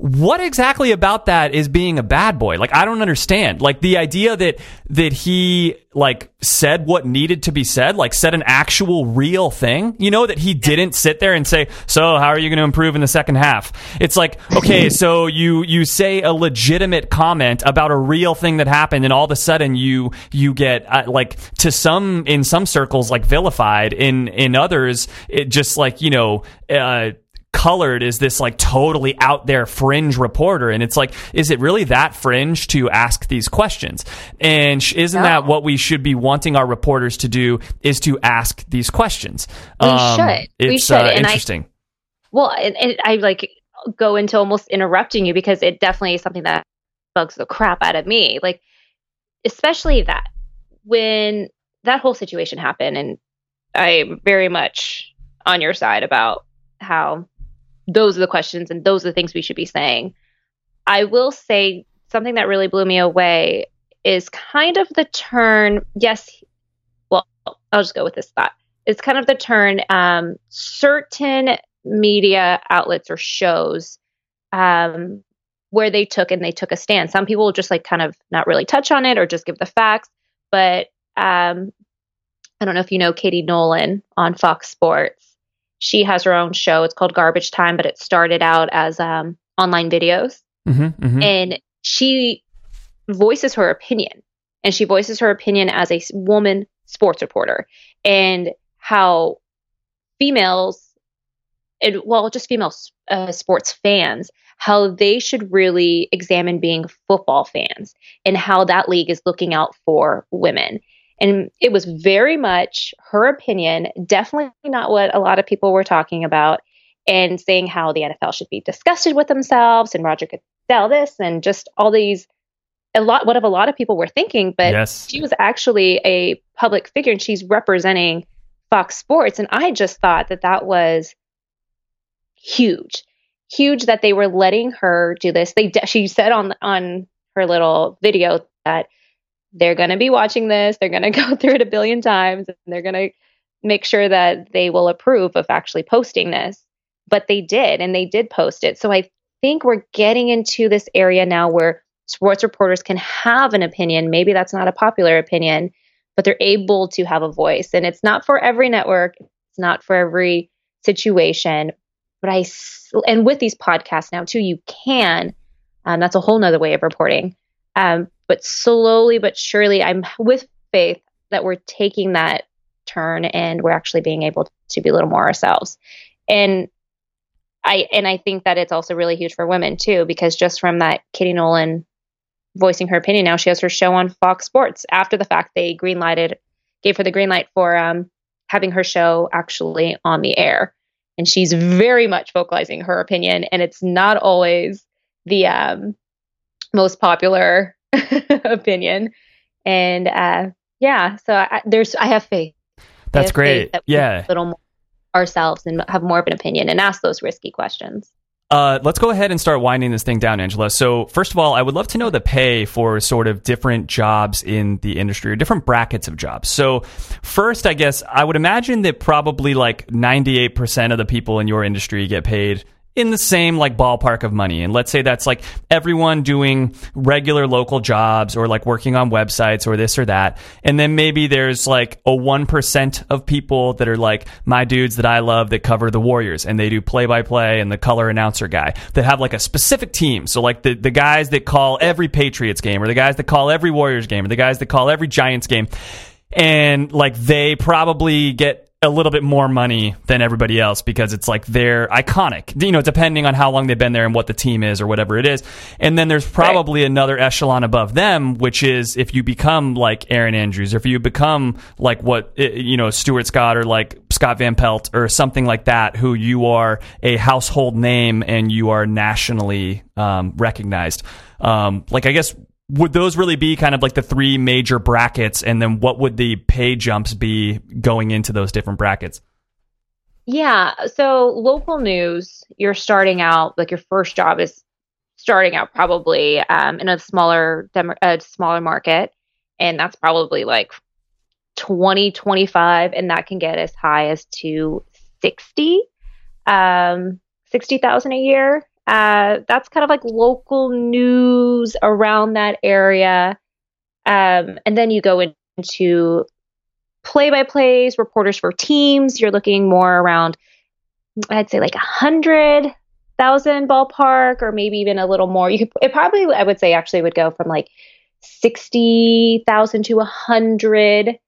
what exactly about that is being a bad boy? Like i don't understand. Like the idea that that he like said what needed to be said like said an actual real thing you know that he didn't sit there and say so how are you going to improve in the second half? It's like okay so you you say a legitimate comment about a real thing that happened and all of a sudden you you get uh, like to some in some circles like vilified in in others it just like you know uh colored is this like totally out there fringe reporter and it's like is it really that fringe to ask these questions and sh- isn't that what we should be wanting our reporters to do is to ask these questions We Um, should. We should. Uh, And I- interesting Well, and, and I like go into almost interrupting you because it definitely is something that bugs the crap out of me. Like, especially that when that whole situation happened, and I'm very much on your side about how those are the questions and those are the things we should be saying. I will say something that really blew me away is kind of the turn. Yes, well, I'll just go with this thought. It's kind of the turn. Um, certain media outlets or shows um, where they took and they took a stand. Some people will just like kind of not really touch on it or just give the facts. But um, I don't know if you know Katie Nolan on Fox Sports. She has her own show. It's called Garbage Time, but it started out as um, online videos. Hmm hmm and she voices her opinion. And she voices her opinion as a woman sports reporter. And how females and well just female uh, sports fans how they should really examine being football fans and how that league is looking out for women and it was very much her opinion definitely not what a lot of people were talking about and saying how the NFL should be disgusted with themselves and Roger Goodell this and just all these a lot what of a lot of people were thinking but yes. she was actually a public figure and she's representing Fox Sports. And I just thought that that was huge huge that they were letting her do this. They she said on on her little video that they're going to be watching this. They're going <laughs> to go through it a billion times and they're going to make sure that they will approve of actually posting this. But they did, and they did post it. So I think we're getting into this area now where sports reporters can have an opinion. Maybe that's not a popular opinion, but they're able to have a voice. And it's not for every network, it's not for every situation. But I, and with these podcasts now too, you can. Um, that's a whole nother way of reporting. Um, but slowly but surely, I'm with faith that we're taking that turn and we're actually being able to be a little more ourselves. And I and I think that it's also really huge for women too, because just from that Katie Nolan voicing her opinion now, she has her show on Fox Sports after the fact they greenlighted gave her the green light for um, having her show actually on the air. And she's very much vocalizing her opinion, and it's not always the um, most popular <laughs> opinion. And uh, yeah, so I, there's I have faith. That's have great. faith that Yeah. a little more ourselves and have more of an opinion and ask those risky questions. Uh, let's go ahead and start winding this thing down, Angela. So, first of all, I would love to know the pay for sort of different jobs in the industry or different brackets of jobs. So, first, I guess I would imagine that probably like 98% of the people in your industry get paid in the same like ballpark of money. And let's say that's like everyone doing regular local jobs or like working on websites or this or that. And then maybe there's like a 1% of people that are like my dudes that I love that cover the Warriors and they do play by play and the color announcer guy that have like a specific team. So like the, the guys that call every Patriots game or the guys that call every Warriors game or the guys that call every Giants game. And like they probably get a little bit more money than everybody else because it's like they're iconic, you know, depending on how long they've been there and what the team is or whatever it is. And then there's probably another echelon above them, which is if you become like Erin Andrews or if you become like what, eh, you know, Stuart Scott or like Scott Van Pelt or something like that, who you are a household name and you are nationally um, recognized. Um, like, I guess would those really be kind of like the three major brackets and then what would the pay jumps be going into those different brackets Yeah. So local news, you're starting out like your first job is starting out probably um, in a smaller a smaller market, and that's probably like 20, 25, and that can get as high as to 60, um, 60,000 a year. Uh, that's kind of like local news around that area. Um, and then you go into play by plays, reporters for teams. You're looking more around, I'd say like a hundred thousand ballpark, or maybe even a little more. You could, it probably, I would say, actually would go from like sixty thousand to a hundred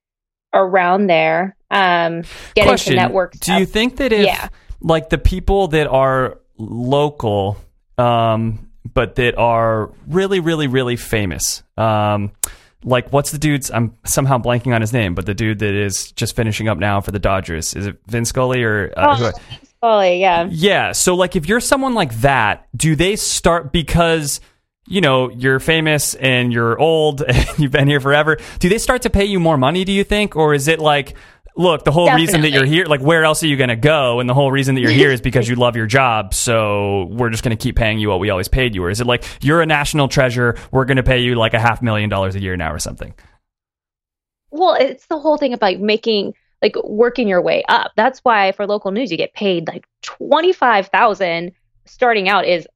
around there. Um, get question network. do you think that if Yeah. like the people that are local um but that are really really really famous um like what's the dude's i'm somehow blanking on his name but the dude that is just finishing up now for the dodgers is it vin scully or uh, who- Oh, yeah. yeah. So, like, if you're someone like that, do they start because, you know, you're famous and you're old <laughs> and you've been here forever? Do they start to pay you more money, do you think? Or is it like, look, the whole reason that you're here, like, where else are you going to go? And the whole reason that you're here is <laughs> because you love your job. So, we're just going to keep paying you what we always paid you. Or is it like, you're a national treasure, we're going to pay you like a half million dollars a year now or something? Well, it's the whole thing about making like working your way up. That's why for local news you get paid like 25,000 starting out is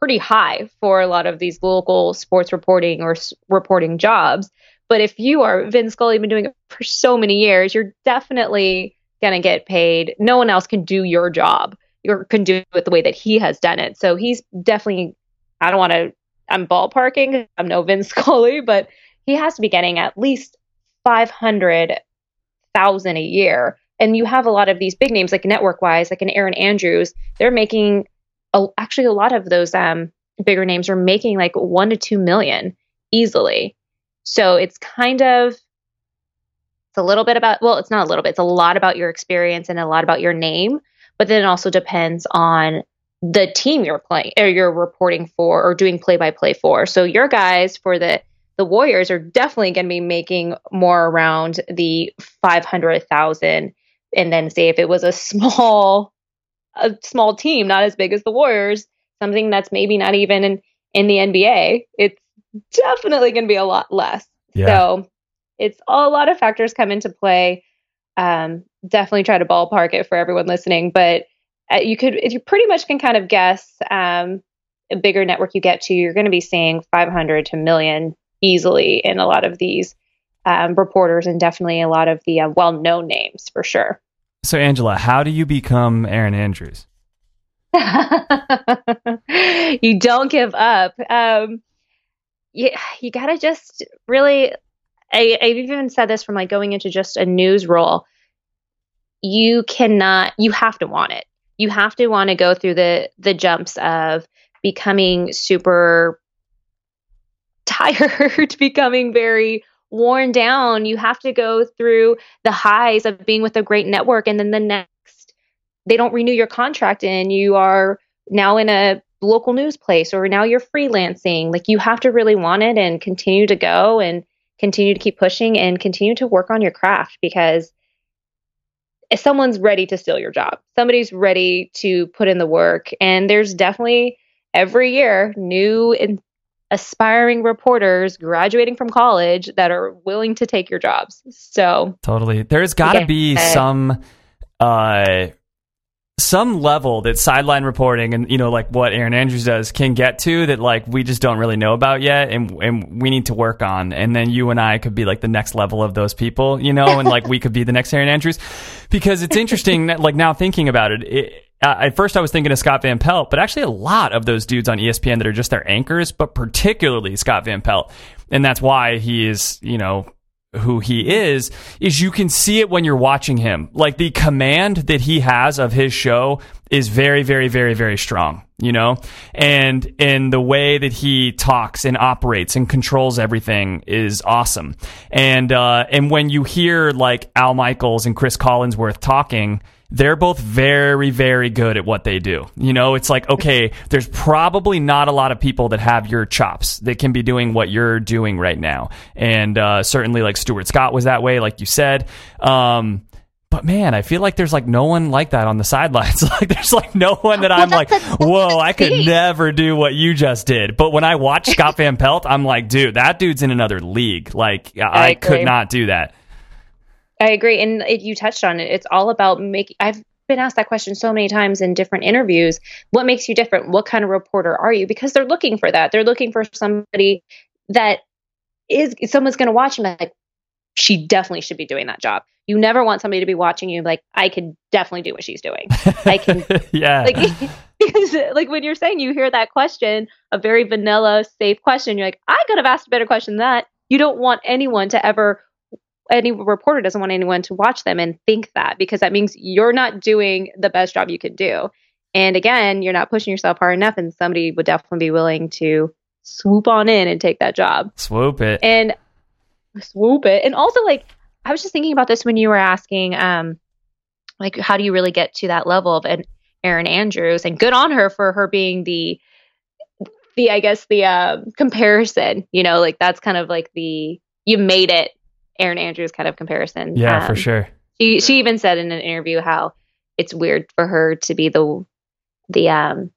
pretty high for a lot of these local sports reporting or s- reporting jobs. But if you are Vin Scully, been doing it for so many years, you're definitely going to get paid. No one else can do your job or can do it the way that he has done it. So he's definitely, I don't want to, I'm ballparking. I'm no Vin <laughs> Scully, but he has to be getting at least 500,000 a year. And you have a lot of these big names like network wise, like an Erin Andrews, they're making a, actually a lot of those um, bigger names are making like one to two million easily. So it's kind of it's a little bit about well, it's not a little bit, it's a lot about your experience and a lot about your name, but then it also depends on the team you're playing or you're reporting for or doing play by play for. So your guys for the the Warriors are definitely going to be making more around the 500,000 and then say if it was a small a small team not as big as the Warriors, something that's maybe not even in in the NBA, it's definitely going to be a lot less. Yeah. So it's a lot of factors come into play. Um, definitely try to ballpark it for everyone listening, but uh, you could, you pretty much can kind of guess, um, a bigger network you get to, you're going to be seeing 500 to million easily in a lot of these um, reporters and definitely a lot of the uh, well-known names for sure. So, Angela, how do you become Erin Andrews? <laughs> you don't give up. Um, you, you got to just really, I, I've even said this from like going into just a news role. You cannot, you have to want it. You have to want to go through the the jumps of becoming super <laughs> tired, <laughs> becoming very worn down. You have to go through the highs of being with a great network and then the next they don't renew your contract and you are now in a local news place or now you're freelancing. Like you have to really want it and continue to go and continue to keep pushing and continue to work on your craft because if someone's ready to steal your job, somebody's ready to put in the work and there's definitely every year new and aspiring reporters graduating from college that are willing to take your jobs. So Totally. There's got to Yeah. be some uh some level that sideline reporting and you know like what Erin Andrews does can get to that like we just don't really know about yet and and we need to work on. And then you and I could be like the next level of those people you know and like we could be the next Erin Andrews. Because it's interesting that like now thinking about it, it at first I was thinking of Scott Van Pelt but actually a lot of those dudes on ESPN that are just their anchors but particularly Scott Van Pelt. And that's why he is you know who he is is you can see it when you're watching him. Like the command that he has of his show is very very very very strong you know? And and the way that he talks and operates and controls everything is awesome. And uh and when you hear like Al Michaels and Chris Collinsworth talking they're both very very good at what they do. You know it's like okay there's probably not a lot of people that have your chops that can be doing what you're doing right now. And uh, certainly like stuart scott was that way like you said. Um, but man, I feel like there's like no one like that on the sidelines. <laughs> like there's like no one that I'm like, whoa, I could never do what you just did. But when I watch <laughs> Scott Van Pelt, I'm like, dude, that dude's in another league. Like I, I could not do that. I agree. And it, you touched on it. It's all about making, I've been asked that question so many times in different interviews. What makes you different? What kind of reporter are you? Because they're looking for that. They're looking for somebody that is, someone's going to watch and be like, she definitely should be doing that job. You never want somebody to be watching you like, I could definitely do what she's doing. I can <laughs> yeah. like because <laughs> like when you're saying you hear that question, a very vanilla, safe question, you're like, I could have asked a better question than that. You don't want anyone to ever any reporter doesn't want anyone to watch them and think that because that means you're not doing the best job you could do. And again, you're not pushing yourself hard enough and somebody would definitely be willing to swoop on in and take that job Swoop it. and swoop it. And also, like, I was just thinking about this when you were asking, um, like, how do you really get to that level of an Erin Andrews? And good on her for her being the, the I guess the um, comparison. You know, like that's kind of like the you made it, Erin Andrews kind of comparison. yeah, for Um, sure. She she even said in an interview how it's weird for her to be the the um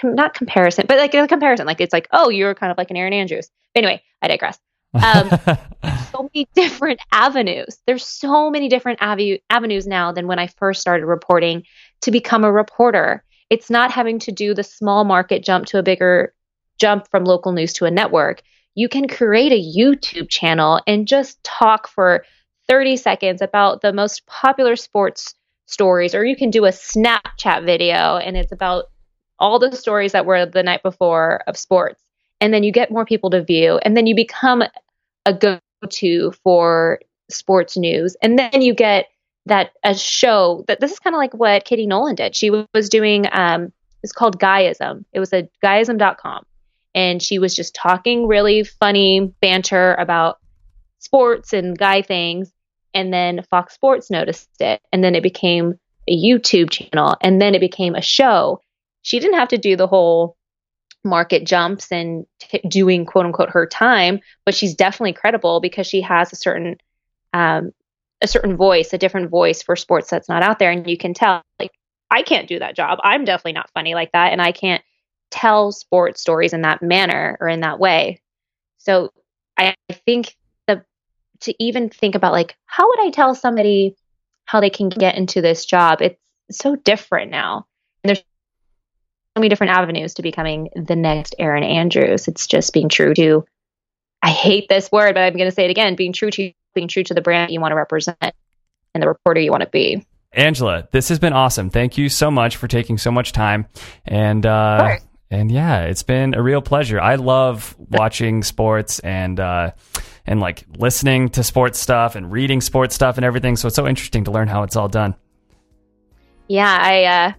com- not comparison, but like a comparison. Like it's like, oh, you're kind of like an Erin Andrews. Anyway, I digress. Um, <laughs> so many different avenues. There's so many different avenue, avenues now than when I first started reporting to become a reporter. It's not having to do the small market jump to a bigger jump from local news to a network. You can create a YouTube channel and just talk for 30 seconds about the most popular sports stories, or you can do a Snapchat video and it's about all the stories that were the night before of sports. And then you get more people to view, and then you become a go to for sports news. And then you get that a show that this is kind of like what Katie Nolan did. She was doing um it's called Guyism. It was a guyism.com. And she was just talking really funny banter about sports and guy things. And then Fox Sports noticed it. And then it became a YouTube channel. And then it became a show. She didn't have to do the whole market jumps and t- doing quote unquote her time, but she's definitely credible because she has a certain um, a certain voice, a different voice for sports that's not out there, and you can tell like I can't do that job. I'm definitely not funny like that, and I can't tell sports stories in that manner or in that way. So I think the to even think about like how would I tell somebody how they can get into this job? It's so different now. And there's so many different avenues to becoming the next Erin Andrews. It's just being true to I hate this word, but I'm going to say it again, being true to being true to the brand you want to represent and the reporter you want to be. Angela, this has been awesome. Thank you so much for taking so much time. And uh, and yeah, it's been a real pleasure. I love <laughs> watching sports and uh, and like listening to sports stuff and reading sports stuff and everything. So it's so interesting to learn how it's all done. Yeah, I uh,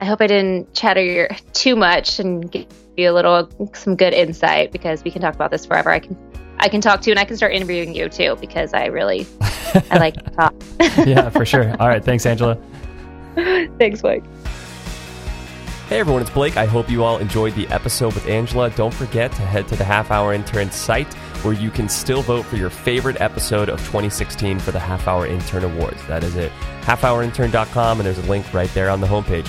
I hope I didn't chatter your, too much and give you a little some good insight because we can talk about this forever. I can I can talk to you and I can start interviewing you too because I really I like to talk. <laughs> yeah, for sure. All right, thanks, Angela. <laughs> Thanks, Mike. Hey everyone, it's Blake. I hope you all enjoyed the episode with Angela. Don't forget to head to the Half Hour Intern site where you can still vote for your favorite episode of 2016 for the Half Hour Intern Awards. That is it. halfhourintern.com and there's a link right there on the homepage.